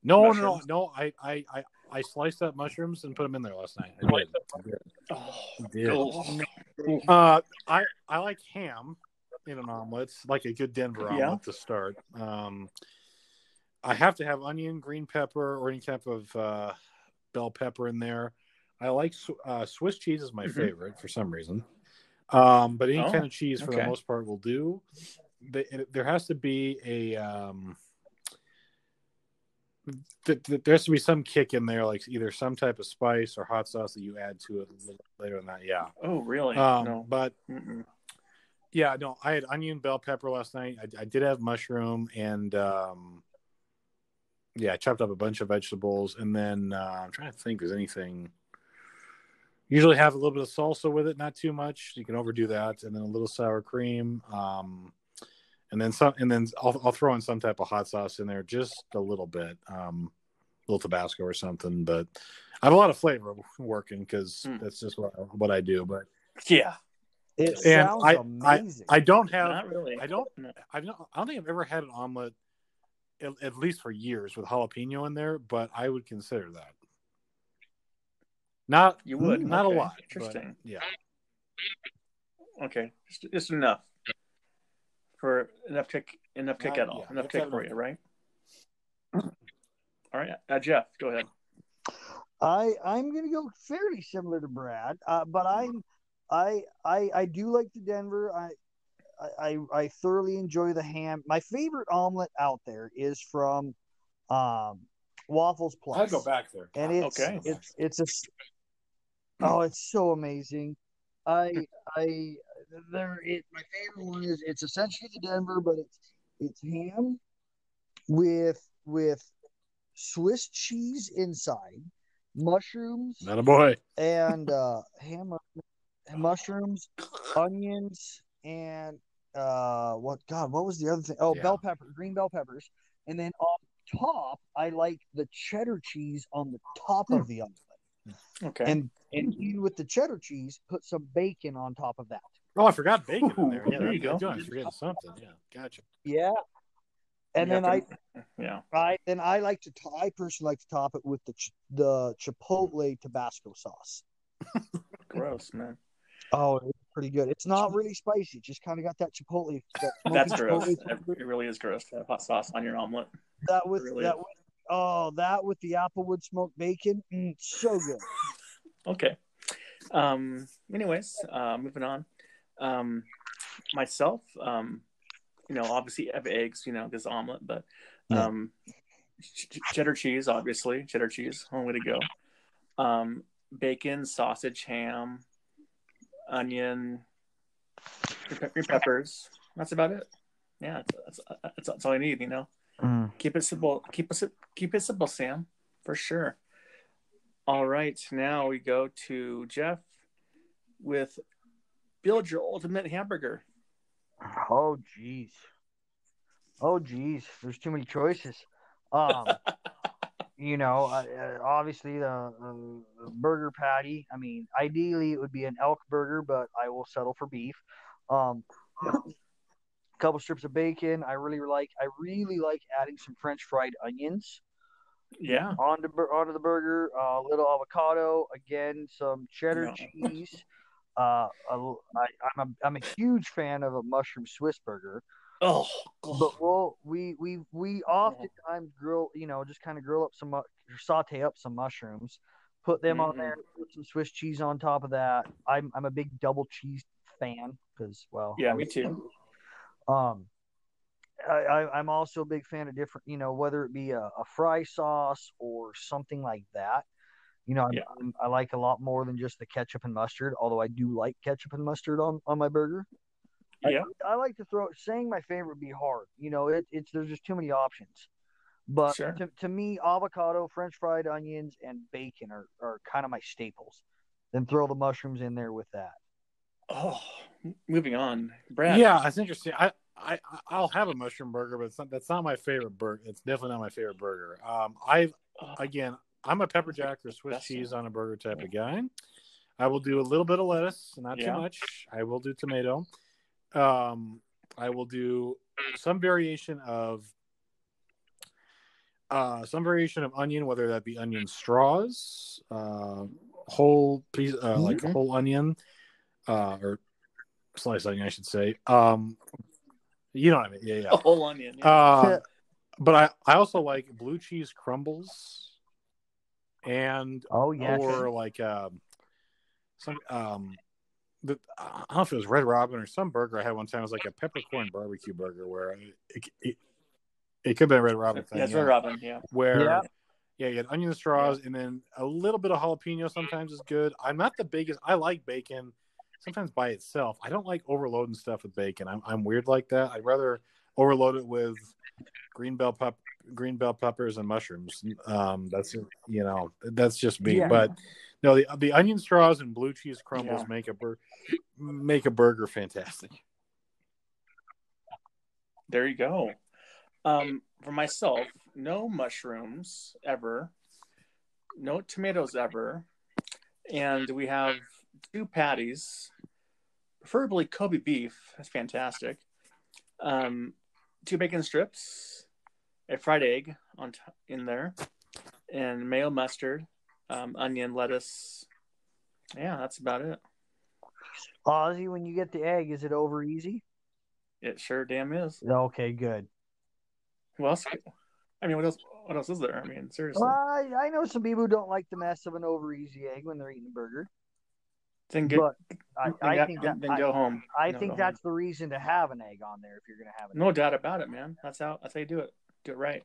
No, no, no, no. I, I, I, I sliced up mushrooms and put them in there last night. I did. I did. Oh, I did. oh, Uh, I I like ham in an omelet, It's like a good Denver omelet Yeah. to start. Um, I have to have onion, green pepper, or any type of uh, bell pepper in there. I like uh, Swiss cheese is my Mhm. favorite for some reason, um, but any Oh, kind of cheese for the most part will do. The, there has to be a um, th- th- there has to be some kick in there, like either some type of spice or hot sauce that you add to it later than that. Yeah. oh, really? Um, no. But Mm-mm. yeah, no, I had onion, bell pepper last night. I, I did have mushroom and um, yeah, I chopped up a bunch of vegetables, and then uh, I'm trying to think. If there's anything? Usually have a little bit of salsa with it, not too much. You can overdo that, and then a little sour cream, um, and then some, and then I'll, I'll throw in some type of hot sauce in there, just a little bit. Um, little Tabasco or something. But I have a lot of flavor working because Mm. that's just what I, what I do. But Yeah, It And sounds I- amazing. I don't have not really. I don't No. I don't I don't think I've ever had an omelet at, at least for years with jalapeno in there, but I would consider that. Not You would not Okay. a lot. but Interesting. yeah. Okay, just, just enough for enough kick, enough kick Not- at all, yeah, enough let's kick for you, right? All right, uh, Jeff, go ahead. I I'm gonna go fairly similar to Brad, uh, but I'm I I I do like the Denver. I I I thoroughly enjoy the ham. My favorite omelet out there is from um, Waffles Plus. I'd go back there. and it's Okay. it's it's a s- oh it's so amazing i i there it my favorite one is it's essentially the denver but it's it's ham with with swiss cheese inside mushrooms Not a boy. and uh ham mushrooms onions and uh what god what was the other thing oh Yeah. bell pepper green bell peppers and then on top i like the cheddar cheese on the top of the omelet Okay. and and eat with the cheddar cheese put some bacon on top of that Oh, I forgot bacon in there. Yeah, there you go. I was forgetting something. Yeah, gotcha. yeah and then have i yeah. I then I like to to- I personally like to top it with the ch- the chipotle Tabasco sauce. Gross, man. Oh, it's pretty good. It's not really spicy. Just kind of got that chipotle. That That's gross. chipotle It really is gross to have hot sauce on your omelet. That with really that is. with, oh that with the applewood smoked bacon, mm, so good. Okay. Um. Anyways, uh, moving on. Um, myself, um, you know, obviously I have eggs, you know, this omelet, but um, ch- ch- cheddar cheese, obviously, cheddar cheese, one way to go. Um, bacon, sausage, ham, onion, green peppers. That's about it. Yeah, that's, that's, that's all I need. You know, keep it simple. Keep it keep it simple, Sam, for sure. All right, now we go to Jeff with build your ultimate hamburger. Oh jeez. Oh jeez. There's too many choices. Um, you know, uh, uh, obviously the, uh, the burger patty. I mean, ideally it would be an elk burger, but I will settle for beef. Um, a couple strips of bacon. I really like. I really like adding some French fried onions Yeah, onto onto the burger. A little avocado. Again, some cheddar No. cheese. Uh, a, I, I'm a I'm a huge fan of a mushroom Swiss burger. Oh, But we'll we we we oftentimes grill, you know, just kind of grill up some saute up some mushrooms, put them on Mhm. there, put some Swiss cheese on top of that. I'm I'm a big double cheese fan because well, Yeah, me too. Um, I, I I'm also a big fan of different, you know, whether it be a, a fry sauce or something like that. You know, I'm, Yeah. I'm, I like a lot more than just the ketchup and mustard. Although I do like ketchup and mustard on on my burger. I- Yeah. I, like to throw saying my favorite would be hard. You know, it, it's there's just too many options. But Sure. to, to me, avocado, French fried onions, and bacon are, are kind of my staples. Then throw the mushrooms in there with that. Oh, moving on, Brad. Yeah, it's interesting. I, I I'll have a mushroom burger, but it's not, that's not my favorite burger. It's definitely not my favorite burger. Um, I Oh, again, I'm a pepper jack or Swiss That's- cheese on a burger type of guy. I will do a little bit of lettuce, not Yeah. too much. I will do tomato. Um, I will do some variation of uh, some variation of onion, whether that be onion straws, uh, whole piece, uh, like Mhm. whole onion, uh, or sliced onion, I should say. Um, you know what I mean? Yeah, yeah. a whole onion. yeah. Um, but I, I also like blue cheese crumbles and Oh yeah, or like um some um the, I don't know if it was Red Robin or some burger I had one time. It was like a peppercorn barbecue burger where it it, it could have been a Red Robin thing. yeah, it's yeah, Red Robin. Yeah. Where Yeah. yeah, you had onion straws and then a little bit of jalapeno sometimes is good. I'm not the biggest. I like bacon sometimes by itself. I don't like overloading stuff with bacon. I'm I'm weird like that. I'd rather overload it with green bell pep green bell peppers and mushrooms. Um, that's you know that's just me. Yeah. But no, the the onion straws and blue cheese crumbles Yeah. make a bur- make a burger fantastic. There you go. Um, for myself, no mushrooms ever no tomatoes ever, and we have two patties, preferably Kobe beef. That's fantastic. Um, two bacon strips, a fried egg on t- in there, and mayo mustard, um, onion, lettuce. Yeah, that's about it. Ozzy, when you get the egg, is it over easy? It sure damn is. Okay, good. Well. I mean, what else? What else is there? I mean, seriously. Well, I, I know some people who don't like the mess of an over easy egg when they're eating a burger. then get, but I, I get- think that then I, go home. I think that's the reason to have an egg on there if you're gonna have it. home. no doubt about it, man. That's how that's how you do it. Do it right.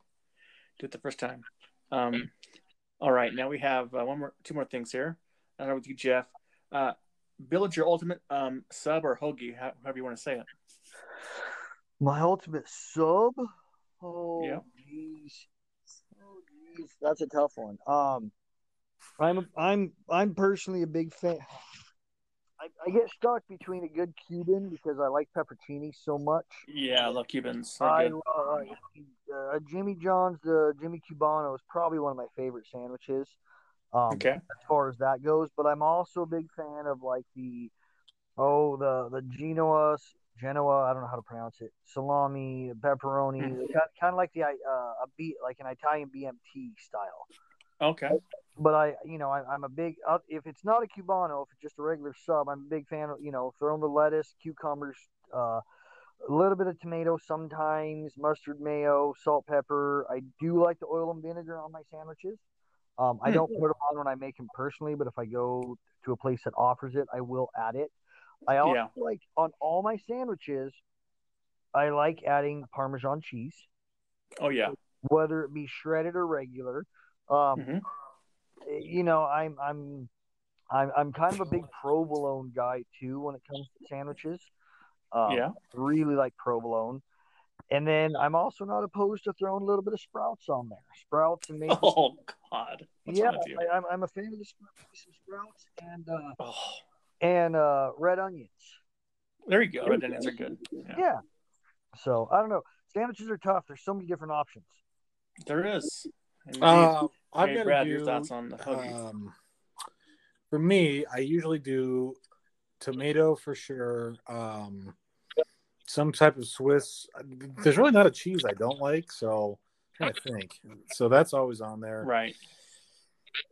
Do it the first time. Um, all right, now we have uh, one more, two more things here. I don't know with you, Jeff. Uh, build your ultimate um, sub or hoagie, however you want to say it. My ultimate sub. Oh, Yeah. jeez. Oh. That's a tough one. Um, I'm I'm I'm personally a big fan. I, I get stuck between a good Cuban because I like pepperoni so much. Yeah, I love Cubans. They're I love uh, Jimmy John's. The Jimmy Cubano is probably one of my favorite sandwiches. Um, Okay. as far as that goes. But I'm also a big fan of like the oh the the Genoa Genoa. I don't know how to pronounce it. Salami, pepperoni, Mm. kind, kind of like the uh, a beat like an Italian BMT style. Okay. But I, you know, I, I'm a big. If it's not a Cubano, if it's just a regular sub, I'm a big fan of you know throwing the lettuce, cucumbers, uh, a little bit of tomato sometimes, mustard, mayo, salt, pepper. I do like the oil and vinegar on my sandwiches. Um, I Hmm. don't put them on when I make them personally, but if I go to a place that offers it, I will add it. I also Yeah. like on all my sandwiches, I like adding Parmesan cheese, Oh yeah. whether it be shredded or regular. Um, hmm you know, I'm I'm I'm I'm kind of a big provolone guy too when it comes to sandwiches. Um, yeah. really like provolone. And then I'm also not opposed to throwing a little bit of sprouts on there. Sprouts and maybe Oh God. What's yeah, wrong with you? I, I'm I'm a fan of the sprouts, some sprouts and uh, Oh, and uh, red onions. there you go. Red onions are good. Yeah. Yeah. So I don't know. Sandwiches are tough. There's so many different options. There is. Uh, I've Hey, Brad, to your thoughts on the hoagie? Um, for me, I usually do tomato for sure. Um, some type of Swiss. There's really not a cheese I don't like, so I'm trying to think. So that's always on there. right.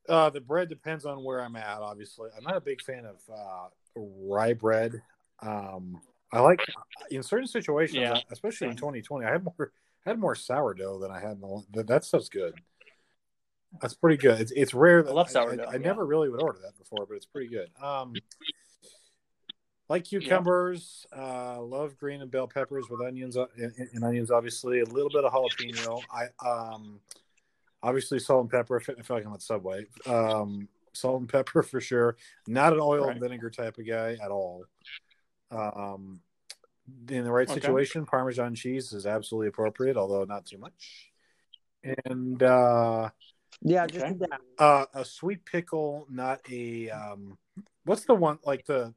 Uh, the bread depends on where I'm at. Obviously, I'm not a big fan of uh, rye bread. Um, I like in certain situations, Yeah, especially in 2020. I had more I had more sourdough than I had in the that stuff's good. That's pretty good. It's, it's rare that I love sourdough, I, yeah. never really would order that before, but it's pretty good. Um, like cucumbers, uh, love green and bell peppers with onions uh, and, and onions. Obviously, a little bit of jalapeno. I um, obviously salt and pepper. I feel I feel like I'm at Subway. Um, salt and pepper for sure. Not an oil Right. and vinegar type of guy at all. Um, in the right Okay. situation, Parmesan cheese is absolutely appropriate, although not too much. And uh, Yeah, just Okay. uh, a sweet pickle, not a um, what's the one like the.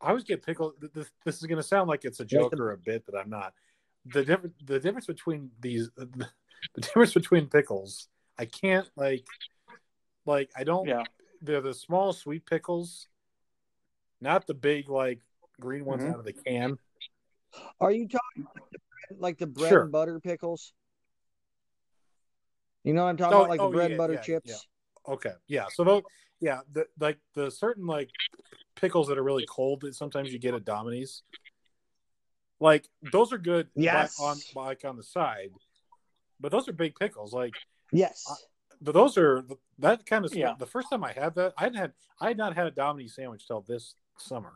I always get pickle. th- This, this is going to sound like it's a joke or a bit, but I'm not. The difference, the difference between these, the difference between pickles. I can't like, like I don't. Yeah. They're the small sweet pickles, not the big like green ones Mhm. out of the can. Are you talking like the bread, like the bread Sure. and butter pickles? You know what I'm talking Oh, about, like oh, the bread yeah, and butter yeah, chips. Okay, yeah. So those, yeah, the like the certain like pickles that are really cold that sometimes you get at Domini's, like those are good. by- Yes. on like on the side, but those are big pickles. Like Yes. but those are that kind of Yeah. The first time I had that, I hadn't had I had not had a Domini's sandwich till this summer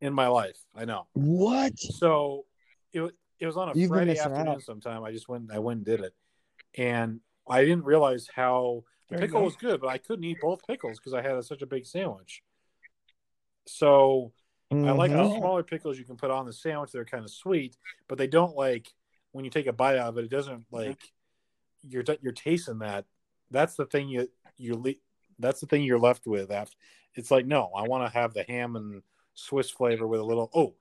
in my life. I know. what? So it it was on a You've Friday afternoon out. sometime. I just went I went and did it, and I didn't realize how the pickle go. was good, but I couldn't eat both pickles because I had a, such a big sandwich. So I like the Oh. Mm-hmm. smaller pickles you can put on the sandwich. They're kind of sweet, but they don't like when you take a bite out of it. It doesn't mm-hmm. like you're you're tasting that. That's the thing you you le- that's the thing you're left with after. It's like no, I want to have the ham and Swiss flavor with a little oh,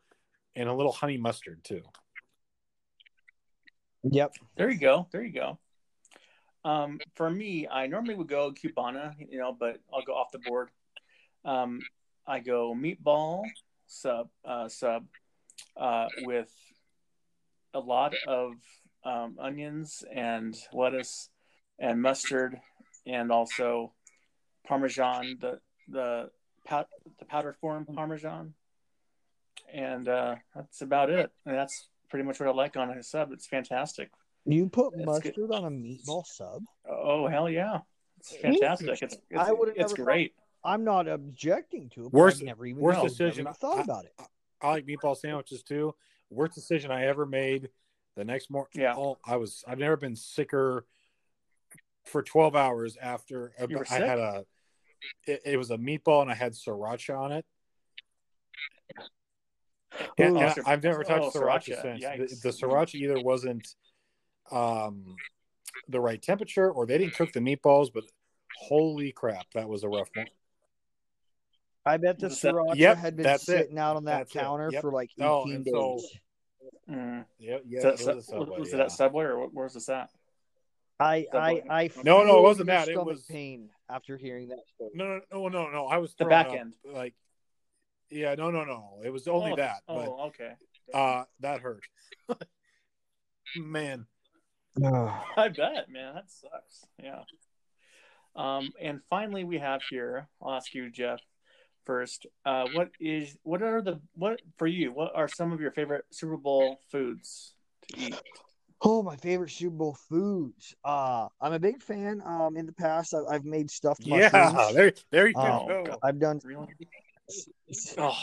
and a little honey mustard too. Yep. There you go. There you go. Um, for me, I normally would go Cubana, you know, but I'll go off the board. Um, I go meatball sub uh, sub uh, with a lot of um, onions and lettuce and mustard and also parmesan the the pow- the powdered form parmesan. And uh, that's about it. And that's pretty much what I like on a sub. It's fantastic You put That's mustard good. on a meatball sub? oh hell yeah it's fantastic it's it's, I would've it's never great I'm not objecting to it. Worst- I've never even worst no, decision I thought about it. I like meatball sandwiches too. Worst decision I ever made. The next morning, Yeah. oh, I was. I've never been sicker for twelve hours after You were I had a. It, it was a meatball and I had sriracha on it. And, Ooh. and Oh, I've never touched oh, sriracha, sriracha. since. The, the sriracha either wasn't um, the right temperature or they didn't cook the meatballs. But holy crap, that was a rough one. I bet the Was sriracha Yep, had been that's it. sitting out on that That's counter Yep. for like 18 Oh, days. so- Mm. Yeah, yeah. Is that it was a Subway, was it yeah. at Subway or where was this at? I, I, Subway. I No, no, it wasn't that. It was- pain after hearing that story. No, no, no, no, no. I was The back up, end. Like, yeah, no, no, no. It was only oh, that, oh okay but uh, that hurt. Man, I bet, man, that sucks. Yeah. Um, and finally, we have here. I'll ask you, Jeff, first. Uh, what is what are the what for you? What are some of your favorite Super Bowl foods to eat? Oh, my favorite Super Bowl foods. Uh, I'm a big fan. Um, in the past, I've, I've made stuffed yeah, there, there you Oh, go. I've done Really? Oh,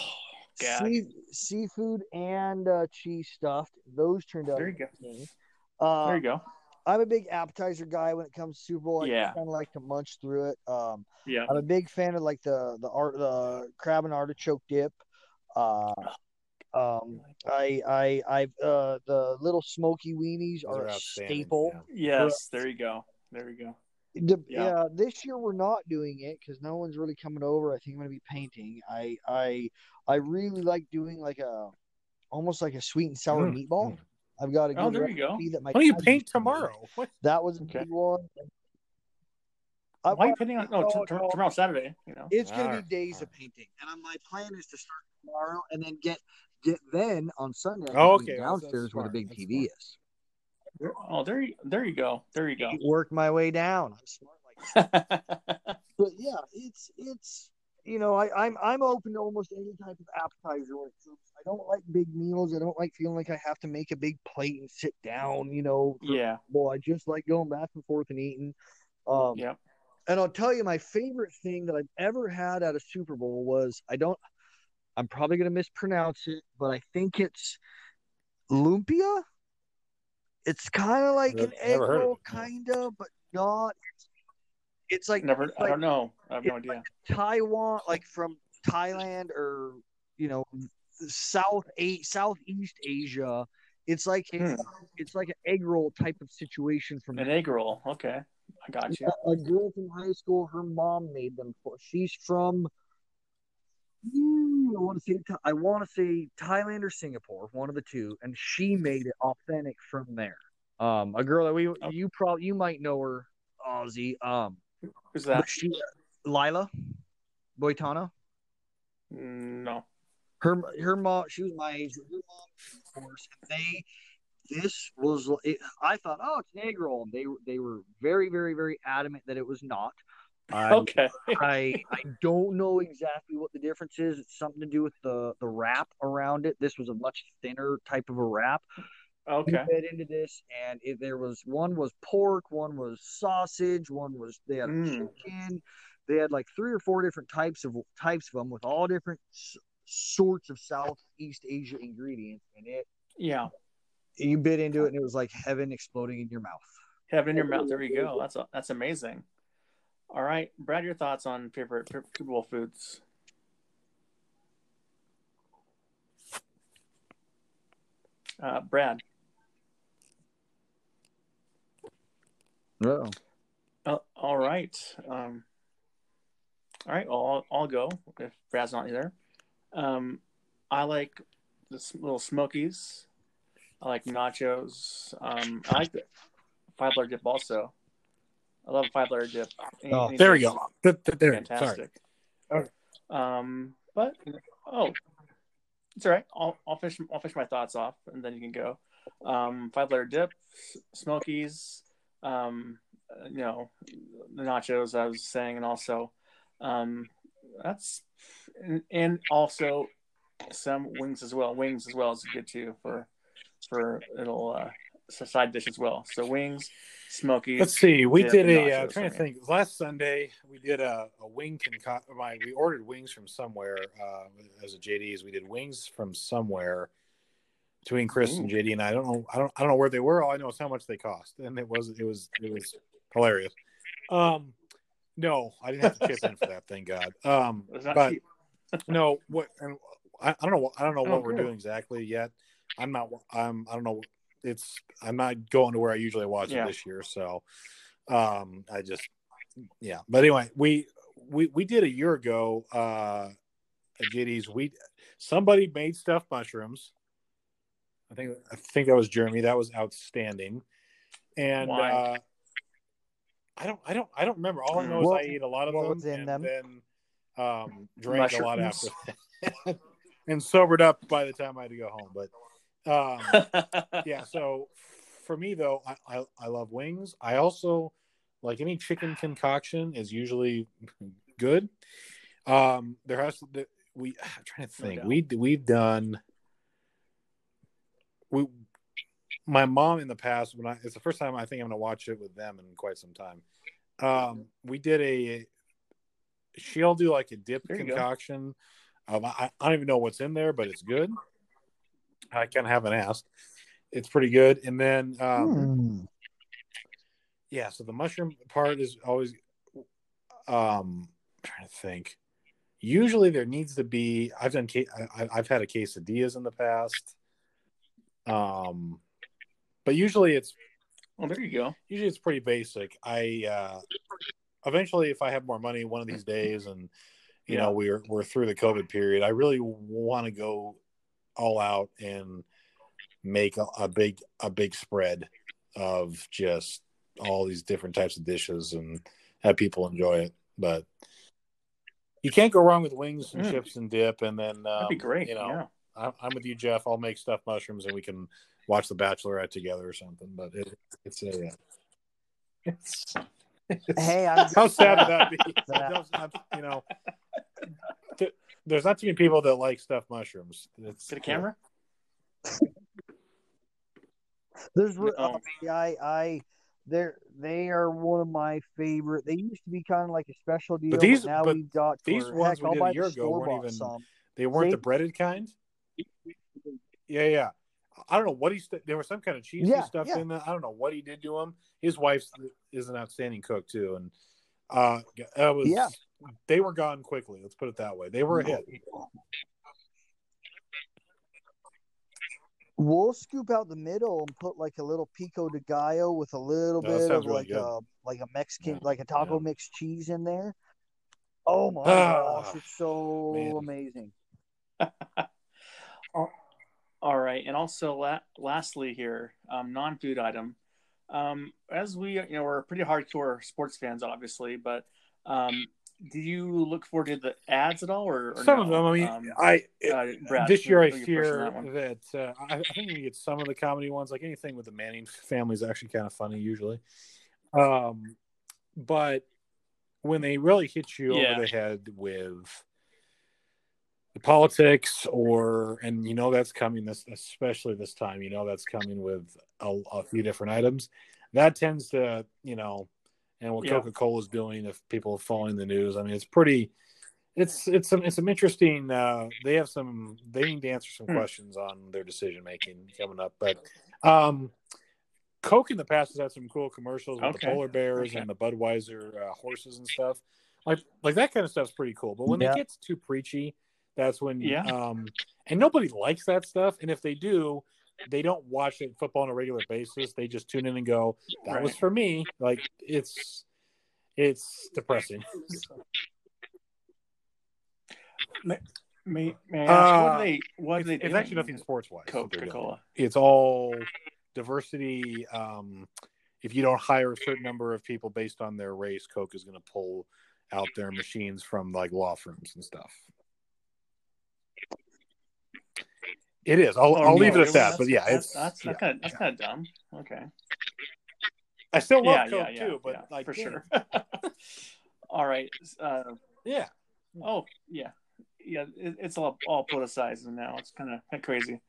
sea, seafood and uh, cheese stuffed. Those turned out. There you go. Amazing. Uh, There you go. I'm a big appetizer guy when it comes to Super Bowl. I Yeah. kind of like to munch through it. Um, Yeah. I'm a big fan of like the the art the crab and artichoke dip. Uh, um, I I I uh the little smoky weenies Those are are a staple. yeah. Yes. There you go. There you go. The, yeah. Yeah. this year we're not doing it because no one's really coming over. I think I'm gonna be painting. I I I really like doing like a almost like a sweet and sour Mm, meatball. I've got a good Oh, there you go. recipe that my Why don't you paint used to make. tomorrow? What? That was a Okay. big one. I Why are you painting on? No, oh, no, t- t- tomorrow Saturday. You know. It's gonna Alright, be days of painting, and I'm- my plan is to start tomorrow and then get get then on Sunday. Oh, okay, downstairs where the big that's TV is. Oh, there you. There you go. There you go. Work my way down. I'm smart like but yeah, it's it's you know I, I'm I'm open to almost any type of appetizer when it comes. I don't like big meals. I don't like feeling like I have to make a big plate and sit down. You know, yeah. well, I just like going back and forth and eating. Um, Yep. And I'll tell you, my favorite thing that I've ever had at a Super Bowl was I don't. I'm probably gonna mispronounce it, but I think it's lumpia. It's kind of like an egg never heard of roll, kind of, but not. It's like Never. it's I don't know. I have no idea. Taiwan, like from Thailand or you know South a Southeast Asia. It's like a, Hmm. it's like an egg roll type of situation from An egg roll. Okay. I got you. a, a girl from high school. Her mom made them for. She's from. Hmm, I want to say I want to say Thailand or Singapore, one of the two, and she made it authentic from there. Um, a girl that we you probably you might know her, Aussie. Um, Who's that? she, Lila, Boitana. Mm, No. Her her mom she was my age her mom of course and they this was it, i thought oh it's an egg roll and they were they were very very very adamant that it was not I, Okay. I i don't know exactly what the difference is it's something to do with the the wrap around it this was a much thinner type of a wrap Okay. we fed into this and it, there was one was pork one was sausage one was they had Mm. chicken they had like three or four different types of types of them with all different sorts of southeast asia ingredients and it Yeah. you bit into it and it was like heaven exploding in your mouth Heaven in your mouth. There you go. That's that's amazing. All right, Brad, your thoughts on favorite Super Bowl foods? Uh, Brad. oh Uh, all right. Um, all right. Well, I'll, I'll go if Brad's not either. Um, I like the little Smokies. I like nachos. Um, I like the five layer dip also. I love five layer dip. Oh, There we go. Th- th- There. Sorry. Fantastic. Okay. Um, but oh, it's all right. I'll I'll finish I'll finish my thoughts off, and then you can go. Um, five layer dip, Smokies, um, you know, the nachos I was saying, and also, um, that's and, also some wings as well. Wings as well is good too for for it'll uh, side dish as well. So wings, smoky. Let's see. We dip, did a. Uh, nachos trying to think. Last Sunday we did a, a wing conco- My we ordered wings from somewhere. Uh, as a JD's, we did wings from somewhere between Chris and JD and I. I don't know. I don't. I don't know where they were. All I know is how much they cost, and it was it was it was hilarious. Um, no, I didn't have to chip in for that. Thank God. Um, but no, what and I, I don't know. I don't know Oh, what we're doing exactly yet. I'm not. I'm. I don't know. It's. I'm not going to where I usually watch Yeah. it this year. So, um, I just. Yeah, but anyway, we we we did a year ago. Uh, at JD's, we somebody made stuffed mushrooms. I think I think that was Jeremy. That was outstanding. And uh, I don't I don't I don't remember. All I know is I ate a lot of what them in and them? then um, drank a lot after that. and sobered up by the time I had to go home. But um, yeah, so for me though, I, I I love wings. I also like any chicken concoction is usually good. Um, there has to we I'm trying to think. doubt. we we've done we my mom in the past when I it's the first time I think I'm gonna watch it with them in quite some time. Um, we did a she'll do like a dip go. concoction. Um, I, I don't even know what's in there, but it's good. I kind of haven't asked. It's pretty good. And then, um, Hmm. yeah, so the mushroom part is always, um, I'm trying to think. Usually there needs to be, I've done, I, I've had a quesadillas in the past. Um, but usually it's, well, there you go. usually it's pretty basic. I, uh, eventually, if I have more money one of these days and, you Yeah. know, we're, we're through the COVID period, I really want to go all out and make a, a big, a big spread of just all these different types of dishes and have people enjoy it. But you can't go wrong with wings and Mm. chips and dip. And then, um, That'd be great. You know, yeah. I'm, I'm with you, Jeff. I'll make stuffed mushrooms and we can watch The Bachelorette together or something. But it, it's a, uh, it's, Hey, I'm how sad would that be? That- you know, th- there's not too many people that like stuffed mushrooms. It's To the camera. There's re- No. I I they're they are one of my favorite. They used to be kind of like a special deal, but, these- now but we've got these where, ones heck, we did a year the ago weren't even- some. They weren't They- the breaded kind. Yeah, yeah. I don't know what he. St- there was some kind of cheesy Yeah, stuff yeah. in there. I don't know what he did to him. His wife is an outstanding cook too, and uh, it was. Yeah. They were gone quickly. Let's put it that way. They were a hit. We'll scoop out the middle and put like a little pico de gallo with a little No, bit of like a like a Mexican Yeah, like a taco mix cheese in there. Oh my Ah, gosh, it's so man. amazing. All right, and also la- lastly here, um, non-food item. Um, as we, you know, we're pretty hardcore sports fans, obviously, but um, do you look forward to the ads at all, or, or Some no? of them. I mean, Um, I uh, Brad, this year I you're- you're first on fear that that, uh, I, I think we get some of the comedy ones, like anything with the Manning family is actually kind of funny usually. Um, but when they really hit you Yeah. over the head with the politics, or and you know that's coming this, especially this time, you know that's coming with a, a few different items. That tends to, you know, and what Yeah. Coca Cola is doing. If people are following the news, I mean, it's pretty it's it's some it's some interesting uh they have some they need to answer some Hmm. questions on their decision making coming up but um coke in the past has had some cool commercials with the polar bears Okay. and the budweiser uh, horses and stuff like like that kind of stuff's pretty cool but when Yeah. it gets too preachy that's when Yeah. um and nobody likes that stuff and if they do they don't watch it, football on a regular basis they just tune in and go that was for me like it's it's depressing May, may, may I ask, what Uh, they? What it's, they? it's actually nothing sports wise. Coca Cola. It's all diversity. Um, if you don't hire a certain number of people based on their race, Coke is going to pull out their machines from like law firms and stuff. It is. I'll, Oh, I'll no, leave it at that. But yeah, that's, it's that's, yeah, that's kind of that's yeah. kind of dumb. Okay. I still love yeah, Coke yeah, yeah, too, but yeah, like for damn. sure. all right. Uh, Yeah. oh yeah, yeah. It, it's all all politicized now. It's kind of crazy.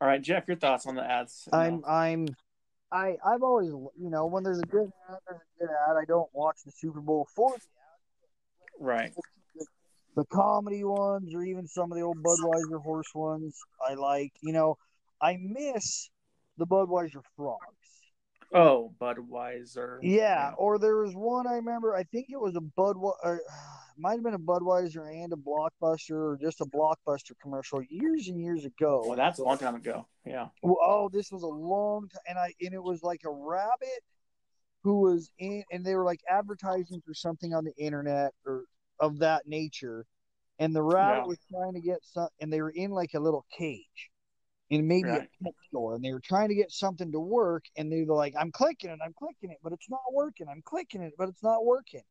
All right, Jeff, your thoughts on the ads? I'm I'm I I've always you know when there's a good ad, there's a good ad. I don't watch the Super Bowl for the ad. right. The comedy ones or even some of the old Budweiser horse ones. I like you know I miss the Budweiser frogs. Oh, Budweiser. Yeah, or there was one I remember. I think it was a Budweiser. Might have been a Budweiser and a Blockbuster, or just a Blockbuster commercial years and years ago. Well, that's a long time ago. Yeah. Well, oh, this was a long time, and I and it was like a rabbit who was in, and they were like advertising for something on the internet or of that nature, and the rabbit Yeah. was trying to get some, and they were in like a little cage, in maybe Right. a pet store, and they were trying to get something to work, and they were like, "I'm clicking it, I'm clicking it, but it's not working. I'm clicking it, but it's not working."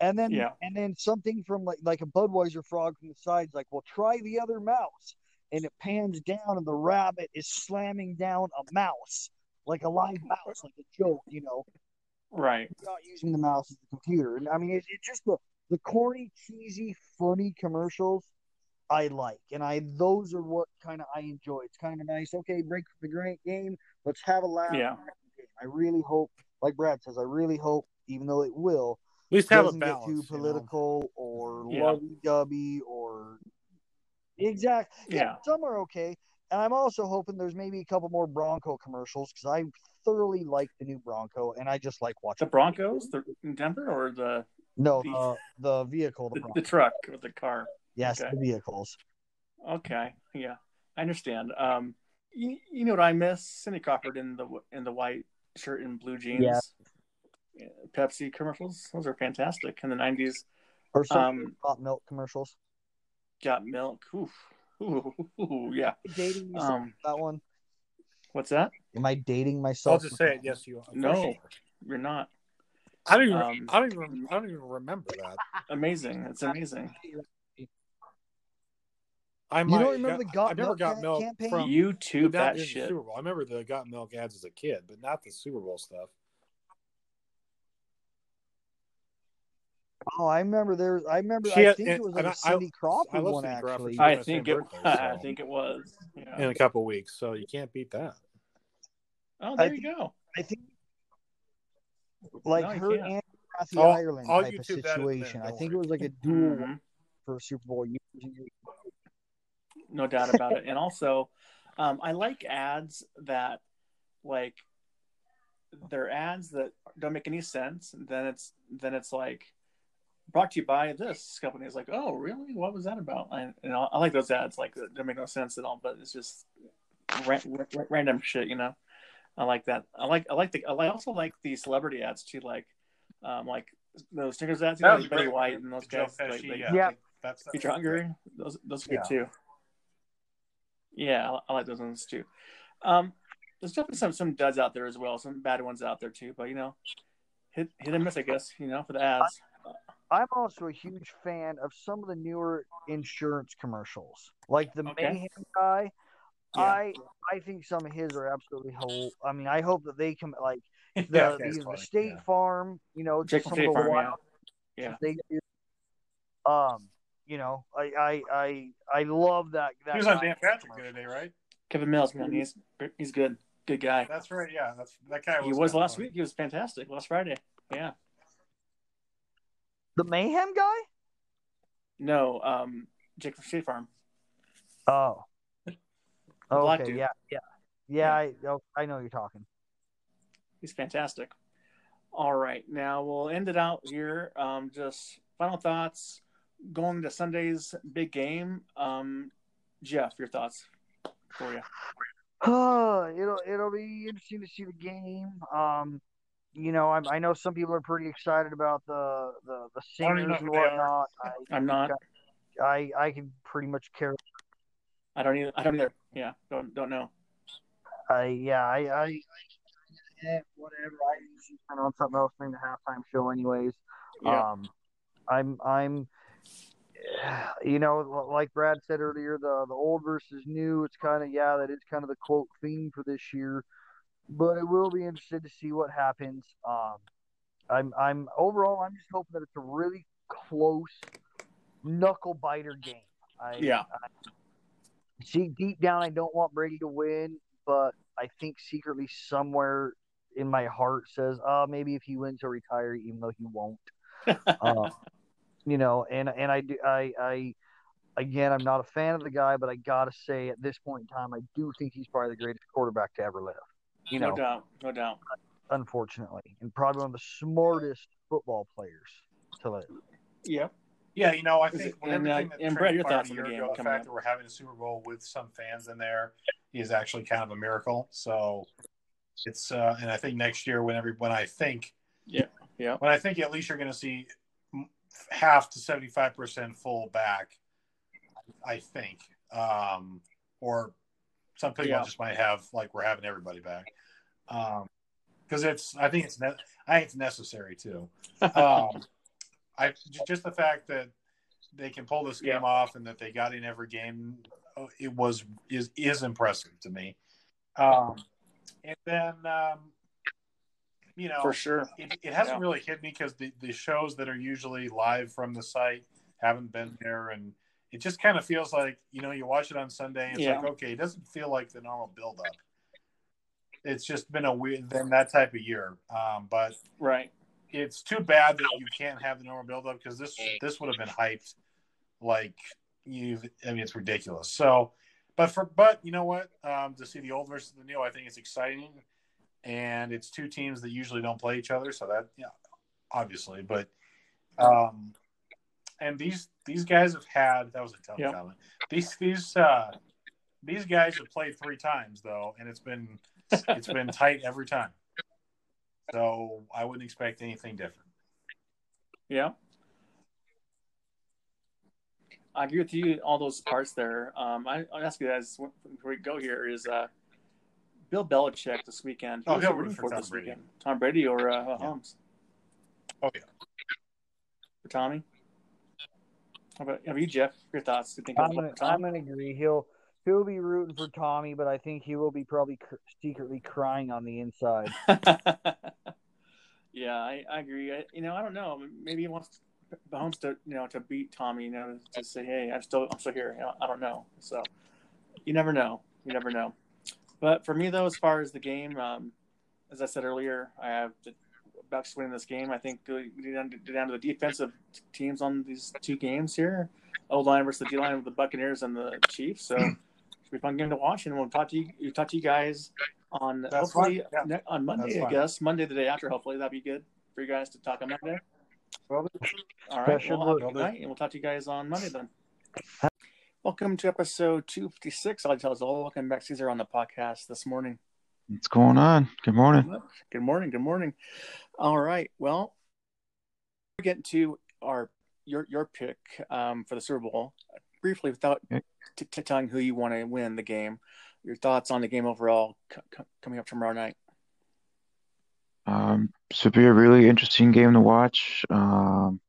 And then, Yeah. and then something from like like a Budweiser frog from the side's like, "Well, try the other mouse." and it pans down and the rabbit is slamming down a mouse like a live mouse like a joke you know Right. not using the mouse as the computer and i mean it, it's just the the corny cheesy funny commercials i like and i those are what kind of i enjoy it's kind of nice okay break the great game let's have a laugh Yeah. i really hope like brad says i really hope even though it will At least have a doesn't get balance. too you know? political or Yeah. lovey-dovey or exact. Yeah, Yeah. some are okay. And I'm also hoping there's maybe a couple more Bronco commercials because I thoroughly like the new Bronco and I just like watching The. Broncos, the in Denver, or the no, the- the the vehicle, the, the, the truck or the car? yes, okay. the vehicles. Okay, yeah, I understand. Um, you, you know what I miss? Cindy Crawford in the in the white shirt and blue jeans. Yeah. Pepsi commercials; those are fantastic in the '90s. Or some Um, hot milk commercials. Got milk. Oof. Ooh, ooh, yeah. Dating myself Um, that one. what's that? Am I dating myself? I'll just say it. Yes, you are. No, you're not. I don't even. Um, I don't even. I don't even remember that. Amazing. It's amazing. I You don't remember the Got I never Milk got ca- milk campaign? from YouTube not that shit. Super Bowl. I remember the got milk ads as a kid, but not the Super Bowl stuff. Oh, I remember there. was- I remember. She I had- think and- it was like a I- I- Cindy Crawford I love one Cindy Crawford. actually. She- I think it. birthday, I think it was. Yeah. in a couple weeks, so you can't beat that. Oh, I there you go. I think like No, her and Kathy I'll- Ireland I'll type of YouTube that in a minute, situation. I think it was like a dual Mhm. for Super Bowl years and years. no doubt about it. And also, um, I like ads that like they're ads that don't make any sense. Then it's then it's like brought to you by this company. It's like, oh, really? What was that about? And, and I, I like those ads. Like that don't make no sense at all, but it's just ra- ra- random shit, you know. I like that. I like I like the I also like the celebrity ads too, like um like those Snickers ads, you know, like Betty White and those Joe guys. like, they- yeah. Yeah. That's if you're hungry, those those are good Yeah. too. Yeah, I, I like those ones too. Um, there's definitely some some duds out there as well, some bad ones out there too. But you know, hit hit and miss, I guess. You know, for the ads. I'm also a huge fan of some of the newer insurance commercials, like the Okay. Mayhem guy. Yeah. I I think some of his are absolutely whole. I mean, I hope that they come like the, Yeah, the, the State yeah. Farm, you know, just from some of the Farm, wild yeah. Yeah. they do. Um, you know, I I I, I love that. that He was on guy. Dan Patrick the other day, right? Kevin Miles, man, he's he's good, good guy. That's right. Yeah, that's that guy. He Was was last funny. week. He was fantastic last Friday. Yeah. The Mayhem guy. No, um, Jake from State Farm. Oh. Oh, black okay. dude. Yeah, yeah, yeah. I oh, I know you're talking. He's fantastic. All right, now we'll end it out here. Um, just final thoughts going to Sunday's big game. Um, Jeff, your thoughts for you. it'll it'll be interesting to see the game. Um, you know, I, I know some people are pretty excited about the the, the I don't singers and who they are. whatnot. I, I'm not. I I can pretty much care. I don't either. I don't either. Yeah, don't don't know. I yeah I, I eh, whatever. I usually turn on something else during the halftime show, anyways. Yeah. Um, I'm I'm you know, like Brad said earlier, the the old versus new. It's kind of yeah, that is kind of the quote theme for this year. But it will be interested to see what happens. Um, I'm I'm overall I'm just hoping that it's a really close knuckle biter game. I, Yeah. I, see, deep down, I don't want Brady to win, but I think secretly somewhere in my heart says, uh, maybe if he wins, he'll retire, even though he won't. uh, you know, and and I do I I again I'm not a fan of the guy, but I gotta say at this point in time, I do think he's probably the greatest quarterback to ever live. You know, no doubt, no doubt. unfortunately, and probably one of the smartest football players to live. Yep. Yeah, you know, I think when and, uh, everything that and Brett, your thoughts on the game ago, the fact up? that we're having a Super Bowl with some fans in there is actually kind of a miracle. So it's, uh, and I think next year, when every, when I think, Yeah, yeah. when I think at least you're going to see half to seventy five percent full back, I think, um, or some people Yeah. just might have like we're having everybody back, because it's I think it's ne- I think it's necessary too. Um, I just the fact that they can pull this game Yeah. off and that they got in every game, uh, it was is is impressive to me. Um, and then um, you know For sure. it, it hasn't Yeah. really hit me because the, the shows that are usually live from the site haven't been there and it just kind of feels like you know you watch it on sunday and it's Yeah. like okay it doesn't feel like the normal build up it's just been a weird then that type of year um, but Right. It's too bad that you can't have the normal build up because this this would have been hyped like you i mean it's ridiculous. So but for but you know what? Um, to see the old versus the new i think it's exciting. And it's two teams that usually don't play each other so that yeah obviously but um and these these guys have had that was a tough Yep. comment. These these uh these guys have played three times though and it's been it's been tight every time so i wouldn't expect anything different Yeah. I agree with you all those parts there. Um, I, I'll ask you guys before we go here is uh, Bill Belichick this weekend. Oh, Who's he'll root rooting for for Tom this Brady. weekend? Tom Brady or uh, Holmes? oh yeah For Tommy? How about, how about you, Jeff? Your thoughts? Do you think I'm gonna, I'm gonna agree. He'll he'll be rooting for Tommy, but I think he will be probably cr- secretly crying on the inside. yeah, I, I agree. I, you know, I don't know. Maybe he wants Mahomes to you know to beat Tommy. You know, to say, hey, I'm still I'm still here. You know, I don't know. So you never know. You never know. But for me though, as far as the game, um, as I said earlier, I have the Bucks winning this game. I think we down, to, down to the defensive teams on these two games here. O line versus the D line with the Buccaneers and the Chiefs. So should be a fun game to watch. And we'll talk to you. We'll talk to you guys on That's hopefully fine. Yeah. on Monday. That's I fine. guess Monday the day after. Hopefully that'd be good for you guys to talk on Monday. well All That Well, have a good night, and we'll talk to you guys on Monday then. Welcome to episode 256. I'll tell us all. Welcome back, Caesar, on the podcast this morning. What's going on? Good morning. Good morning. Good morning. All right. Well, we're getting to our your your pick um, for the Super Bowl briefly, without t- t- telling who you want to win the game. Your thoughts on the game overall c- c- coming up tomorrow night? Um, should be a really interesting game to watch. Um,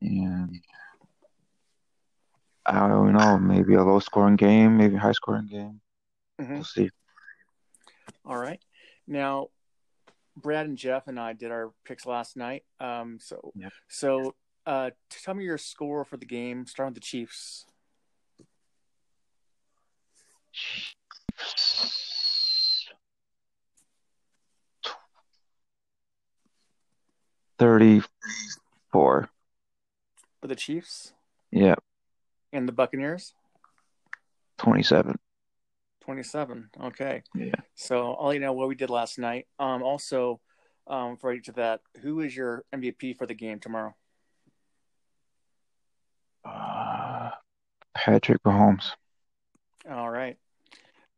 and I don't know, maybe a low scoring game, maybe a high scoring game. Mhm. We'll see. All right. Now, Brad and Jeff and I did our picks last night. Um, so, Yep. so uh, tell me your score for the game, Start with the Chiefs. Thirty-four. For the Chiefs Yeah, and the Buccaneers, twenty-seven. 27. Okay. Yeah. So I'll let you know what we did last night. Um, also, um, for each of that, who is your MVP for the game tomorrow? Uh, Patrick Mahomes. All right.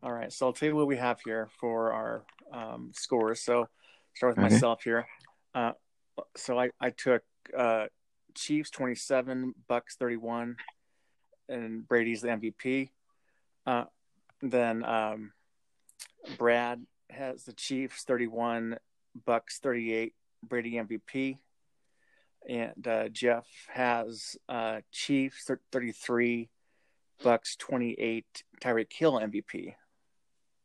All right. So I'll tell you what we have here for our um, scores. So start with Okay. myself here. Uh, so I, I took uh, Chiefs 27, Bucks 31, and Brady's the MVP. Uh, then um, Brad has the Chiefs 31, Bucks 38, Brady MVP. And uh, Jeff has uh, Chiefs 33, Bucks 28, Tyreek Hill MVP.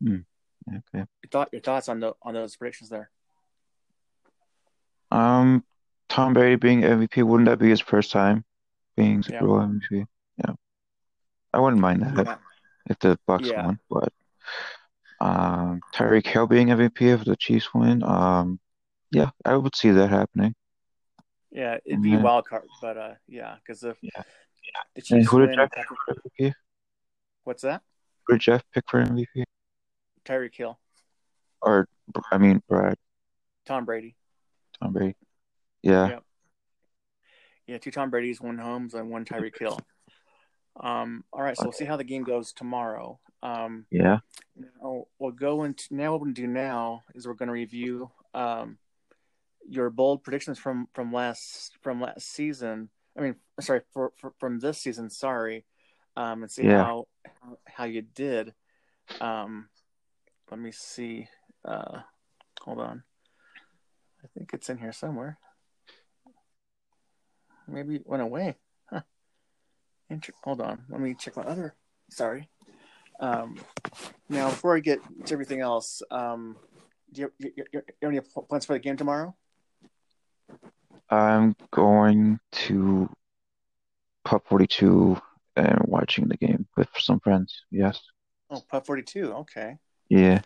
Okay. Your, thought, your thoughts on the on those predictions there? Um, Tom Brady being MVP, wouldn't that be his first time being Super Yeah. Bowl MVP? Yeah. I wouldn't mind that Yeah. if the Bucks Yeah. won, but um, Tyreek Hill being MVP if the Chiefs win, um, yeah, I would see that happening. Yeah, it'd be Mhm. wild card, but uh, yeah, because if Yeah. the And who did win, Jeff pick for MVP? what's that? Who did Jeff pick for MVP? Tyreek Hill, Or I mean, Brad, Tom Brady. Tom Brady. Yeah. Yeah. Yeah, two Tom Brady's, one Holmes, and one Tyreek Hill. Um, all right, so we'll see how the game goes tomorrow. Um, Yeah. now we'll go into now. What we're gonna do now is we're gonna review um, your bold predictions from from last from last season. I mean, sorry, for, for from this season. Sorry, um, and see Yeah. how how you did. Um, let me see. Uh, hold on. I think it's in here somewhere. Maybe it went away. Huh. Inter- hold on. Let me check my other. Sorry. Um, now, before I get to everything else, um, do you, you, you, you have any plans for the game tomorrow? I'm going to Pub 42 and watching the game with some friends. Yes. Oh, Pub 42. Okay. Yeah.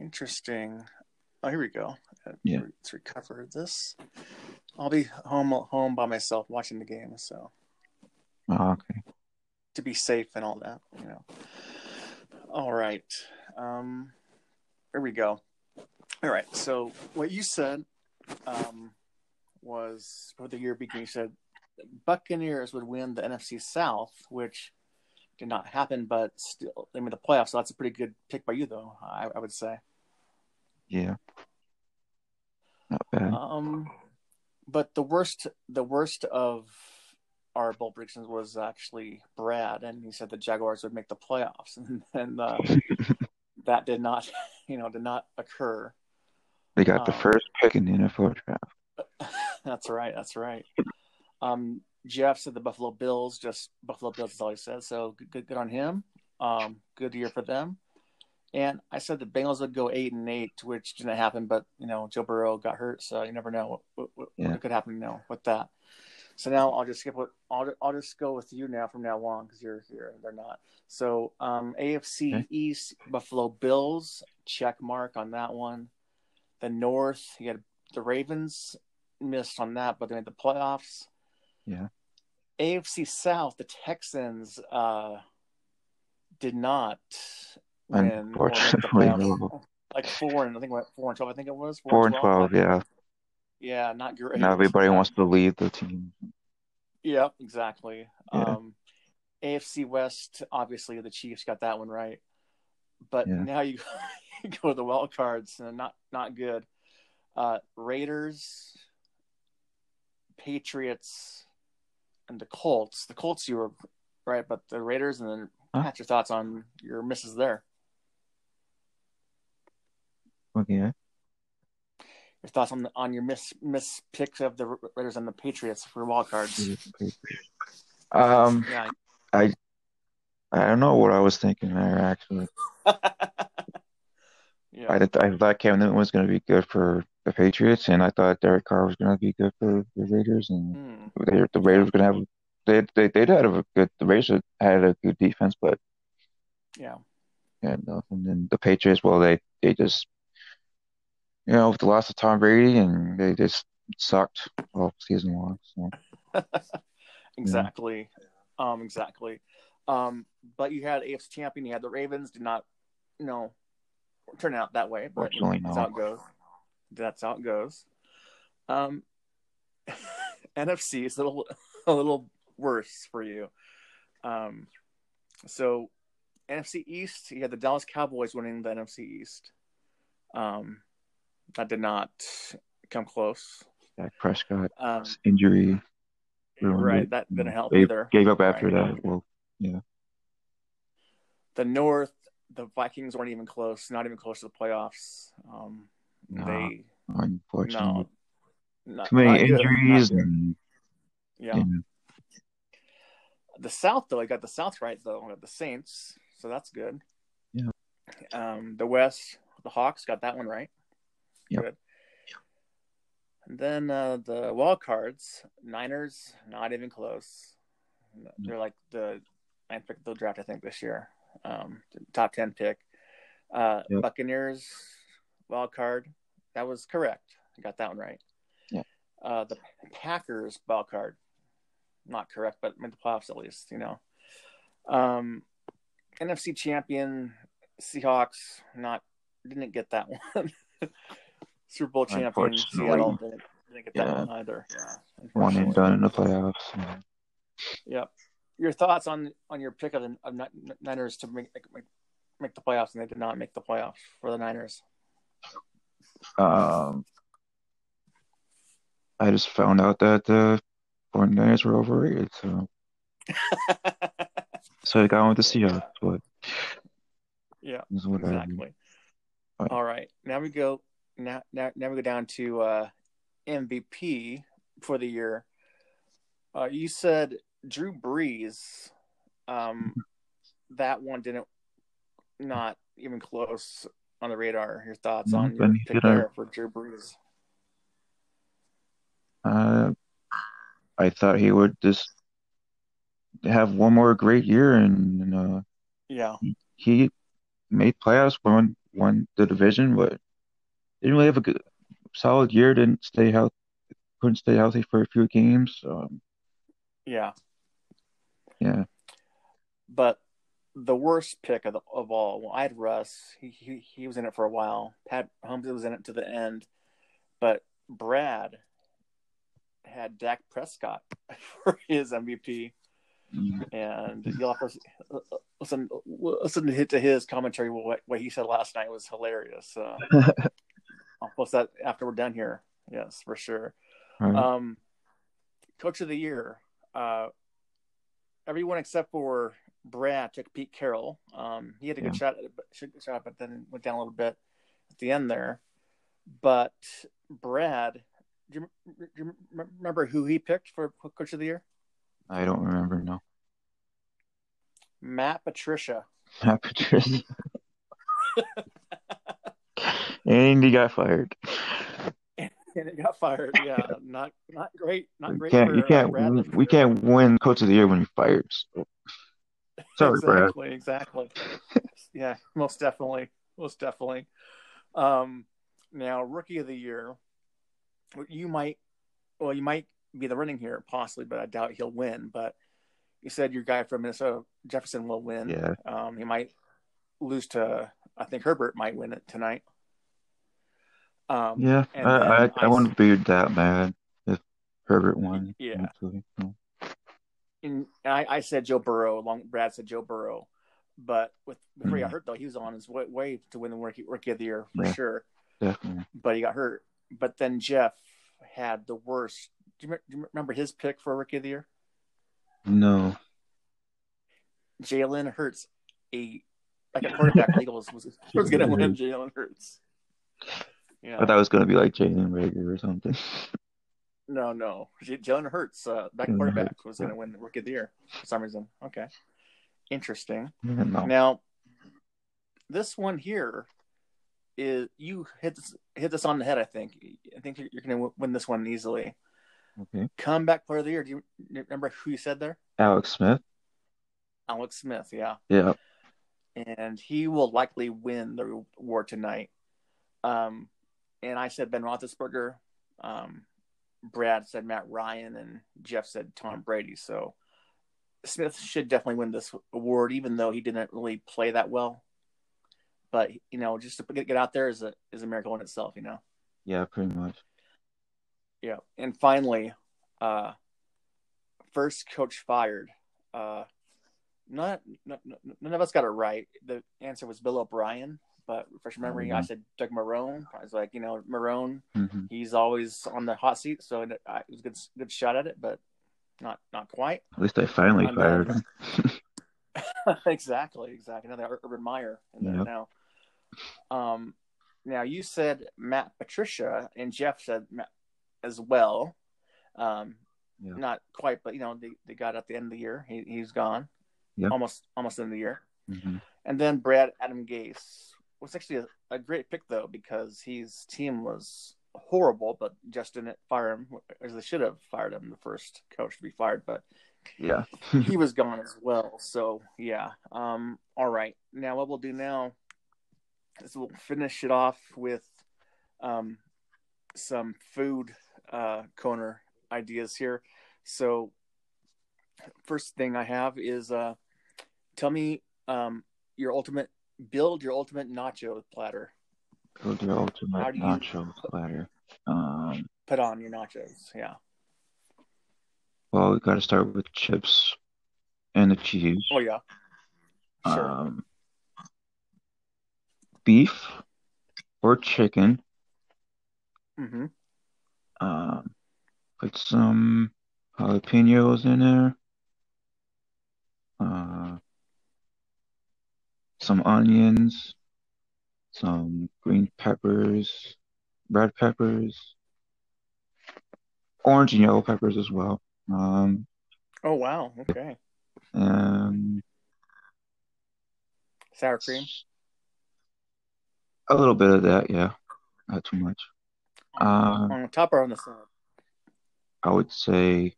Interesting. Oh, here we go. Uh, Yeah. Let's recover this. I'll be home home by myself watching the game, so Oh, okay. to be safe and all that, you know. All right. Um, here we go. All right. So what you said um, was for the year beginning. You said Buccaneers would win the NFC South, which did not happen, but still I mean, the playoffs. So that's a pretty good pick by you, though. I, I would say. Yeah. Not bad. Um, but the worst, the worst of our bold predictions was actually Brad, and he said the Jaguars would make the playoffs, and, and uh, that did not, you know, did not occur. They got the um, first pick in the NFL draft. that's right. That's right. Um, Jeff said the Buffalo Bills. Just Buffalo Bills is all he said. So good, good, good on him. Um, good year for them. And I said the Bengals would go eight and eight, which didn't happen. But you know, Joe Burrow got hurt, so you never know what what, what, Yeah. what could happen. You know, with that. So now I'll just skip what I'll I'll just go with you now from now on because you're here. and They're not. So um, AFC Okay. East Buffalo Bills check mark on that one. The North you had the Ravens missed on that, but they made the playoffs. Yeah. AFC South, the Texans uh, did not win or make the Unfortunately, no. Like four and I think what four and twelve. I think it was Four and twelve, yeah. Yeah, not great. Now everybody wants to leave the team. Yeah, exactly. Yeah. Um, AFC West, obviously the Chiefs got that one right, but Yeah. now you, you go to the wild cards and not not good. Uh, Raiders, Patriots, and the Colts. The Colts you were right, but the Raiders and then Huh? Pat, your thoughts on your misses there. Okay. Your thoughts on the, on your miss miss picks of the Raiders and the Patriots for wild cards. Um, Yeah, I don't know what I was thinking there. Actually, yeah, I I thought Cam Newton was going to be good for the Patriots, and I thought Derek Carr was going to be good for the Raiders, and Hmm. they, the Raiders were going to have they they they did have a good the Raiders had a good defense, but yeah. and and then the Patriots, well, they they just you know with the loss of Tom Brady, and they just sucked all season long. So exactly. Um, exactly. Um, but you had AFC champion, you had the Ravens, did not, you know, turn out that way, but you know, that's how it goes. That's how it goes. Um, NFC is a little, a little worse for you. Um, so NFC East, you had the Dallas Cowboys winning the NFC East. Um, that did not come close. Dak Prescott Um, injury right, it. that didn't help They either. gave up after Right. that. Well, yeah. the North, the Vikings weren't even close, not even close to the playoffs. Um, No, They unfortunately, no, too many not good, not injuries and, Yeah. The South though, I got the South right though. I got the Saints, so that's good. Yeah. Um, the West, the Hawks got that one right. Yep. Good. And then uh, the wild cards, Niners, not even close. They're like the ninth pick of the draft, I think, this year. Um, top ten pick. Uh, Yep. Buccaneers, wild card, that was correct. I got that one right. Yeah. Uh, the Packers wild card, not correct, but made the playoffs at least. You know. Um, NFC champion Seahawks, not didn't get that one. Super Bowl champion Unfortunately. Seattle didn't, didn't get that Yeah. one either. Yeah, one and done in the playoffs. and Yep. Your thoughts on on your pick of the of Niners to make, make make the playoffs, and they did not make the playoffs for the Niners. Um, I just found out that the 49ers were overrated, so so I got with the Seahawks, but yeah, exactly. All right, now we go. Now, now, now we go down to uh, MVP for the year. Uh, you said Drew Brees. Um, that one didn't not even close on the radar. Your thoughts on your pick there for Drew Brees? Uh, I thought he would just have one more great year, and uh, Yeah, he made playoffs, won won the division, but didn't really have a good solid year. Didn't stay healthy, couldn't stay healthy for a few games. Um, yeah. yeah, But the worst pick of the, of all, well, I had Russ. He, he he was in it for a while. Pat Holmes was in it to the end, but Brad had Dak Prescott for his MVP, and you'll have to listen listen to to his commentary. What what he said last night was hilarious. Uh, I'll post that after we're done here. Yes, for sure. Right. Um, Coach of the Year. Uh, everyone except for Brad took Pete Carroll. Um, he had a good Yeah. shot at it, but good shot, but then went down a little bit at the end there. But Brad, do you, do you remember who he picked for Coach of the Year? I don't remember no. Matt Patricia. Matt Patricia. and he got fired. And it got fired. Yeah, not not great. Not You great. can't, for, you uh, can't, Brad. we can't win Coach of the Year when he fires. So. Sorry, Brad. exactly, exactly. yeah, most definitely, most definitely. Um, now, rookie of the year, you might, well, you might be the running here possibly, but I doubt he'll win. But you said your guy from Minnesota, Jefferson, will win. Yeah, Um, he might lose to, I think Herbert might win it tonight. Um, yeah. I, I, I wouldn't be that mad if Herbert won. Yeah. actually. And I, I said Joe Burrow. Long Brad said Joe Burrow, but with before he got Mhm. hurt though, he was on his way, way to win the rookie, rookie of the year for Yeah. sure. Definitely. But he got hurt. But then Jeff had the worst. Do you, do you remember his pick for rookie of the year? No. Jalen Hurts, a like a quarterback. Eagles was was going to win. Jalen Hurts. I Yeah. thought it was going to be like Jalen Reagor or something. No, no. Jalen Hurts, uh, back quarterback, Hurts, was going to win the rookie of the year for some reason. Okay. Interesting. No. Now, this one here is you hit this, hit this on the head. I think. I think you're, you're going to win this one easily. Okay. Comeback player of the year. Do you remember who you said there? Alex Smith. Alex Smith. Yeah, Yeah. and he will likely win the award tonight. Um, and I said Ben Roethlisberger. Um, Brad said Matt Ryan, and Jeff said Tom Brady. So Smith should definitely win this award, even though he didn't really play that well. But you know, just to get, out there is a is a miracle in itself. You know. Yeah, pretty much. Yeah, and finally, uh, first coach fired. Uh, not, not none of us got it right. The answer was Bill O'Brien, but refresh your memory. I Mhm. said Doug Marrone. I was like, you know, Marrone. hmm He's always on the hot seat, so it, it was a good good shot at it, but not not quite. At least I finally I'm fired him. exactly, exactly. Another Urban Meyer in there Yep. now. Um, now you said Matt Patricia, and Jeff said Matt as well. Um, Yeah. Not quite, but you know they, they got at the end of the year. He he's gone. Yeah. Almost almost end of the year. hmm And then Brad Adam Gase was actually a, a great pick though because his team was horrible, but just didn't fire him as they should have fired him. The first coach to be fired, but Yeah. he was gone as well. So yeah. Um. All right. Now what we'll do now is we'll finish it off with um some food uh corner ideas here. So first thing I have is uh tell me um your ultimate build your ultimate nacho platter. Build your ultimate How do you- nacho platter. Um, Put on your nachos. Yeah. well, we got to start with chips and the cheese. Oh yeah. Sure. Um, beef or chicken. mm-hmm. Um, put some jalapenos in there. Uh, some onions, some green peppers, red peppers, orange and yellow peppers as well. Um, Oh wow. Okay. and Sour cream. a little bit of that, yeah, not too much. Um, on the top or on the side? I would say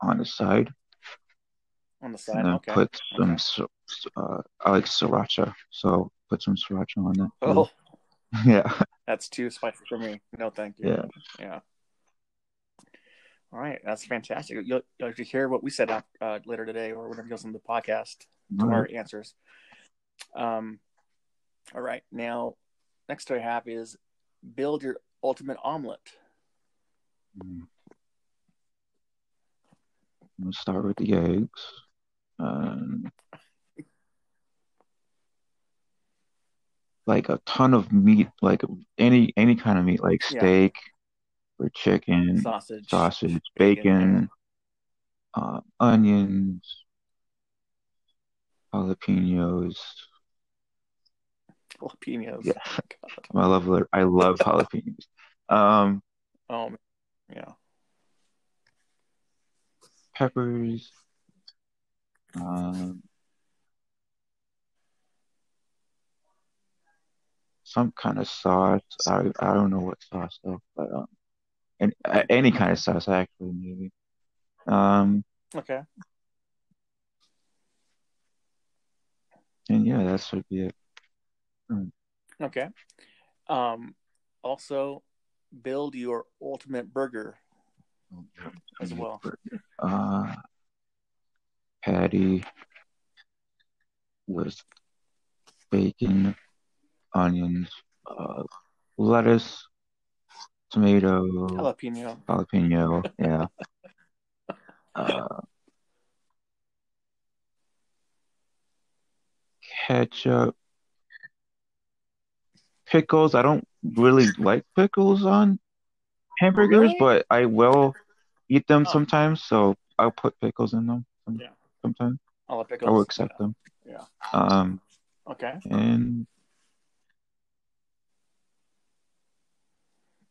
on the side. On the And side. then Okay. put some, Okay. uh, I like sriracha, so put some sriracha on that. Oh, Yeah, that's too spicy for me. No, thank you. yeah. Yeah. All right, that's fantastic. You'll, you'll hear what we said out, uh, later today, or whenever it goes on the podcast to All our answers. Um, all right, now next I have is build your ultimate omelet. Mm. I'm gonna start with the eggs. Um, like a ton of meat, like any any kind of meat, like Yeah. steak or chicken, Sausage, sausage, bacon, bacon, uh, onions, jalapenos. jalapenos. Yeah. God. I love I love jalapenos. Um, Oh, yeah. peppers. Um, some kind of sauce. I I don't know what sauce though, but um, and uh, any kind of sauce actually maybe. Um, Okay. and yeah, that should be it. Okay. Um, also, build your ultimate burger as well. Uh, patty with bacon, onions, uh, lettuce, tomato, Jalapeno. jalapeno, yeah. Uh, ketchup, pickles. I don't really like pickles on hamburgers, Really? but I will eat them Huh. sometimes, so I'll put pickles in them Yeah. Sometimes. All the pickles. I will accept them. Yeah. Um, Okay. and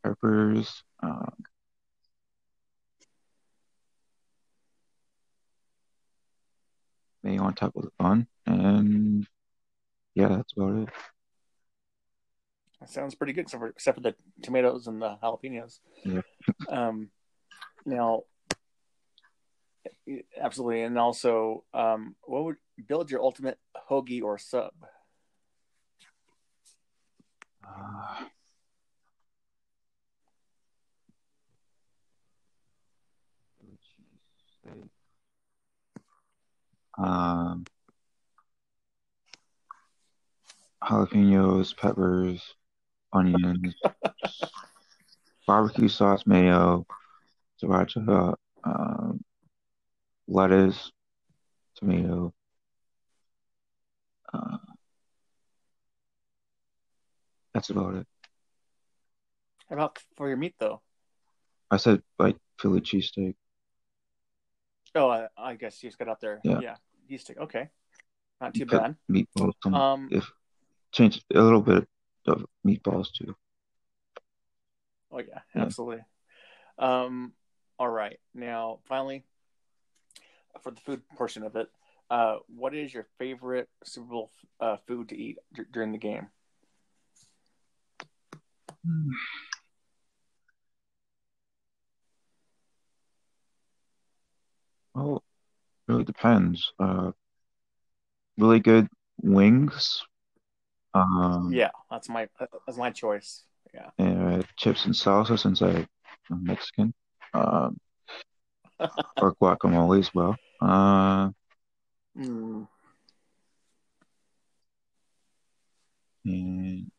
peppers. Um, maybe on top of the bun, and yeah, that's about it. That sounds pretty good, except for, except for the tomatoes and the jalapenos. Yeah. um, now, absolutely, and also, um, what would build your ultimate hoagie or sub? Uh, um, jalapenos, peppers, onions, barbecue sauce, mayo, sriracha, um, lettuce, tomato. Uh, that's about it. How about for your meat though? I said like Philly cheesesteak. Oh, I, I guess you just got out there. Yeah. Yeah, stick. Okay, not too bad. meatballs. Some, Um, if change a little bit of meatballs too. Oh yeah, Yeah. absolutely. Um, all right. Now, finally, for the food portion of it, uh, what is your favorite Super Bowl uh, food to eat d- during the game? Well, it really depends. Uh, really good wings. Um, Yeah, that's my that's my choice. Yeah. uh, chips and salsa since I, I'm Mexican. Um, or guacamole as well. Uh, Mm, and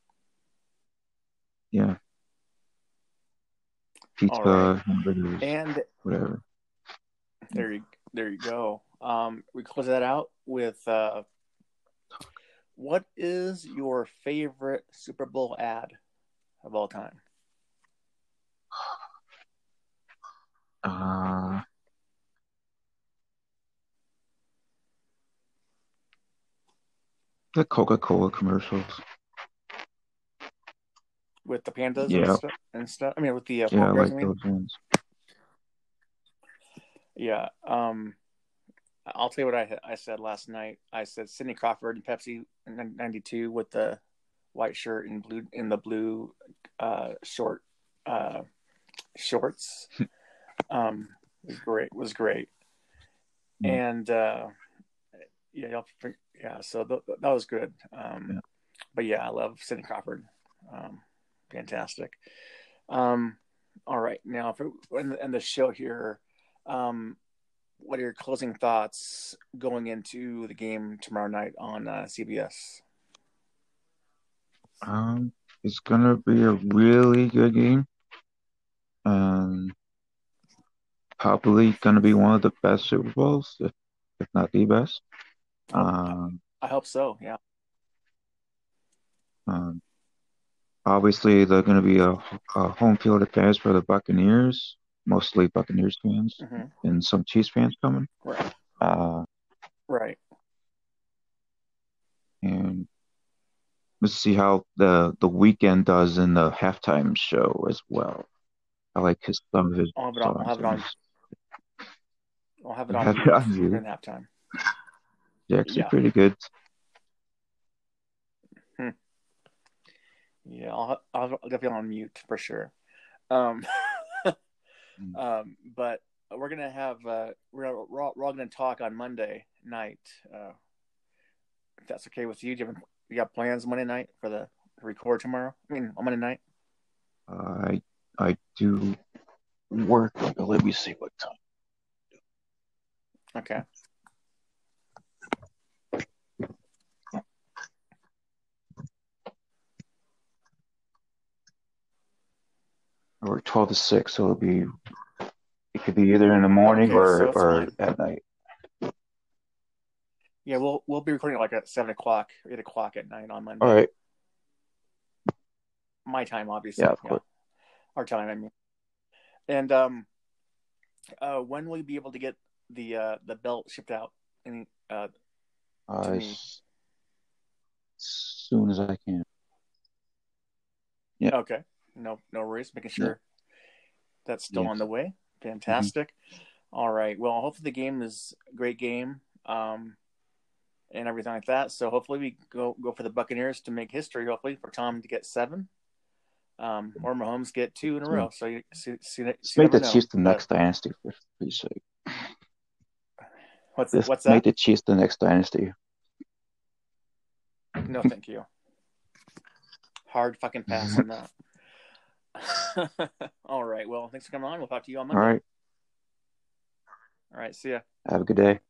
yeah, pizza, right. hamburgers, and whatever. there you there you go. Um, we close that out with uh, what is your favorite Super Bowl ad of all time? Uh, the Coca-Cola commercials. With the pandas Yeah. and, stuff, and stuff. I mean, with the uh, Yeah, I like I mean. those ones. Yeah. Um, I'll tell you what I I said last night. I said Cindy Crawford and Pepsi in '92 with the white shirt and blue in the blue uh, short uh, shorts. um, was great. Was great. Mm. And uh, yeah, y'all, yeah. So th- that was good. Um, Yeah. But yeah, I love Cindy Crawford. Um, fantastic. Um, all right, now for and, and the show here. Um, what are your closing thoughts going into the game tomorrow night on uh, CBS? Um, it's gonna be a really good game. Um, probably gonna be one of the best Super Bowls, if, if not the best. Um, I hope so. Yeah. um, obviously they're gonna be a, a home field advantage for the Buccaneers, mostly Buccaneers fans, hmm and some Chiefs fans coming. Right. Uh, Right. and let's see how the the Weeknd does in the halftime show as well. I like his some of his I'll have it on. I'll have it on. I'll have it on. have it on halftime. They're actually Yeah. pretty good. Yeah, I'll, I'll, I'll on mute for sure. Um, Mm. um, but we're gonna have uh, we're we're all, we're all gonna talk on Monday night. Uh, if that's okay with you, do you, have, you got plans Monday night for the record tomorrow? I mean, on Monday night. I I do work. Let me see what time. Okay. Work twelve to six, so it'll be it could be either in the morning Okay, or so or fine. at night. Yeah, we'll we'll be recording like at seven o'clock, eight o'clock at night on Monday. All right. My time, obviously. Yeah, of course. Our time, I mean. And um, uh, when will you be able to get the uh the belt shipped out? Any uh Uh, as soon as I can. Yeah. Okay. No, no worries. Making sure that's still Yes. on the way. Fantastic. All right. Well, hopefully the game is a great game, um, and everything like that. So hopefully we go go for the Buccaneers to make history. Hopefully for Tom to get seven, um, or Mahomes get two in a row. So you see, see, Let's see make the know. Chiefs the But next dynasty for Pete's sake. What's Let's what's make that? the Chiefs the next dynasty. No, thank you. Hard fucking pass on that. All right. Well, thanks for coming on. We'll talk to you on All Monday. right. All right. See ya. Have a good day.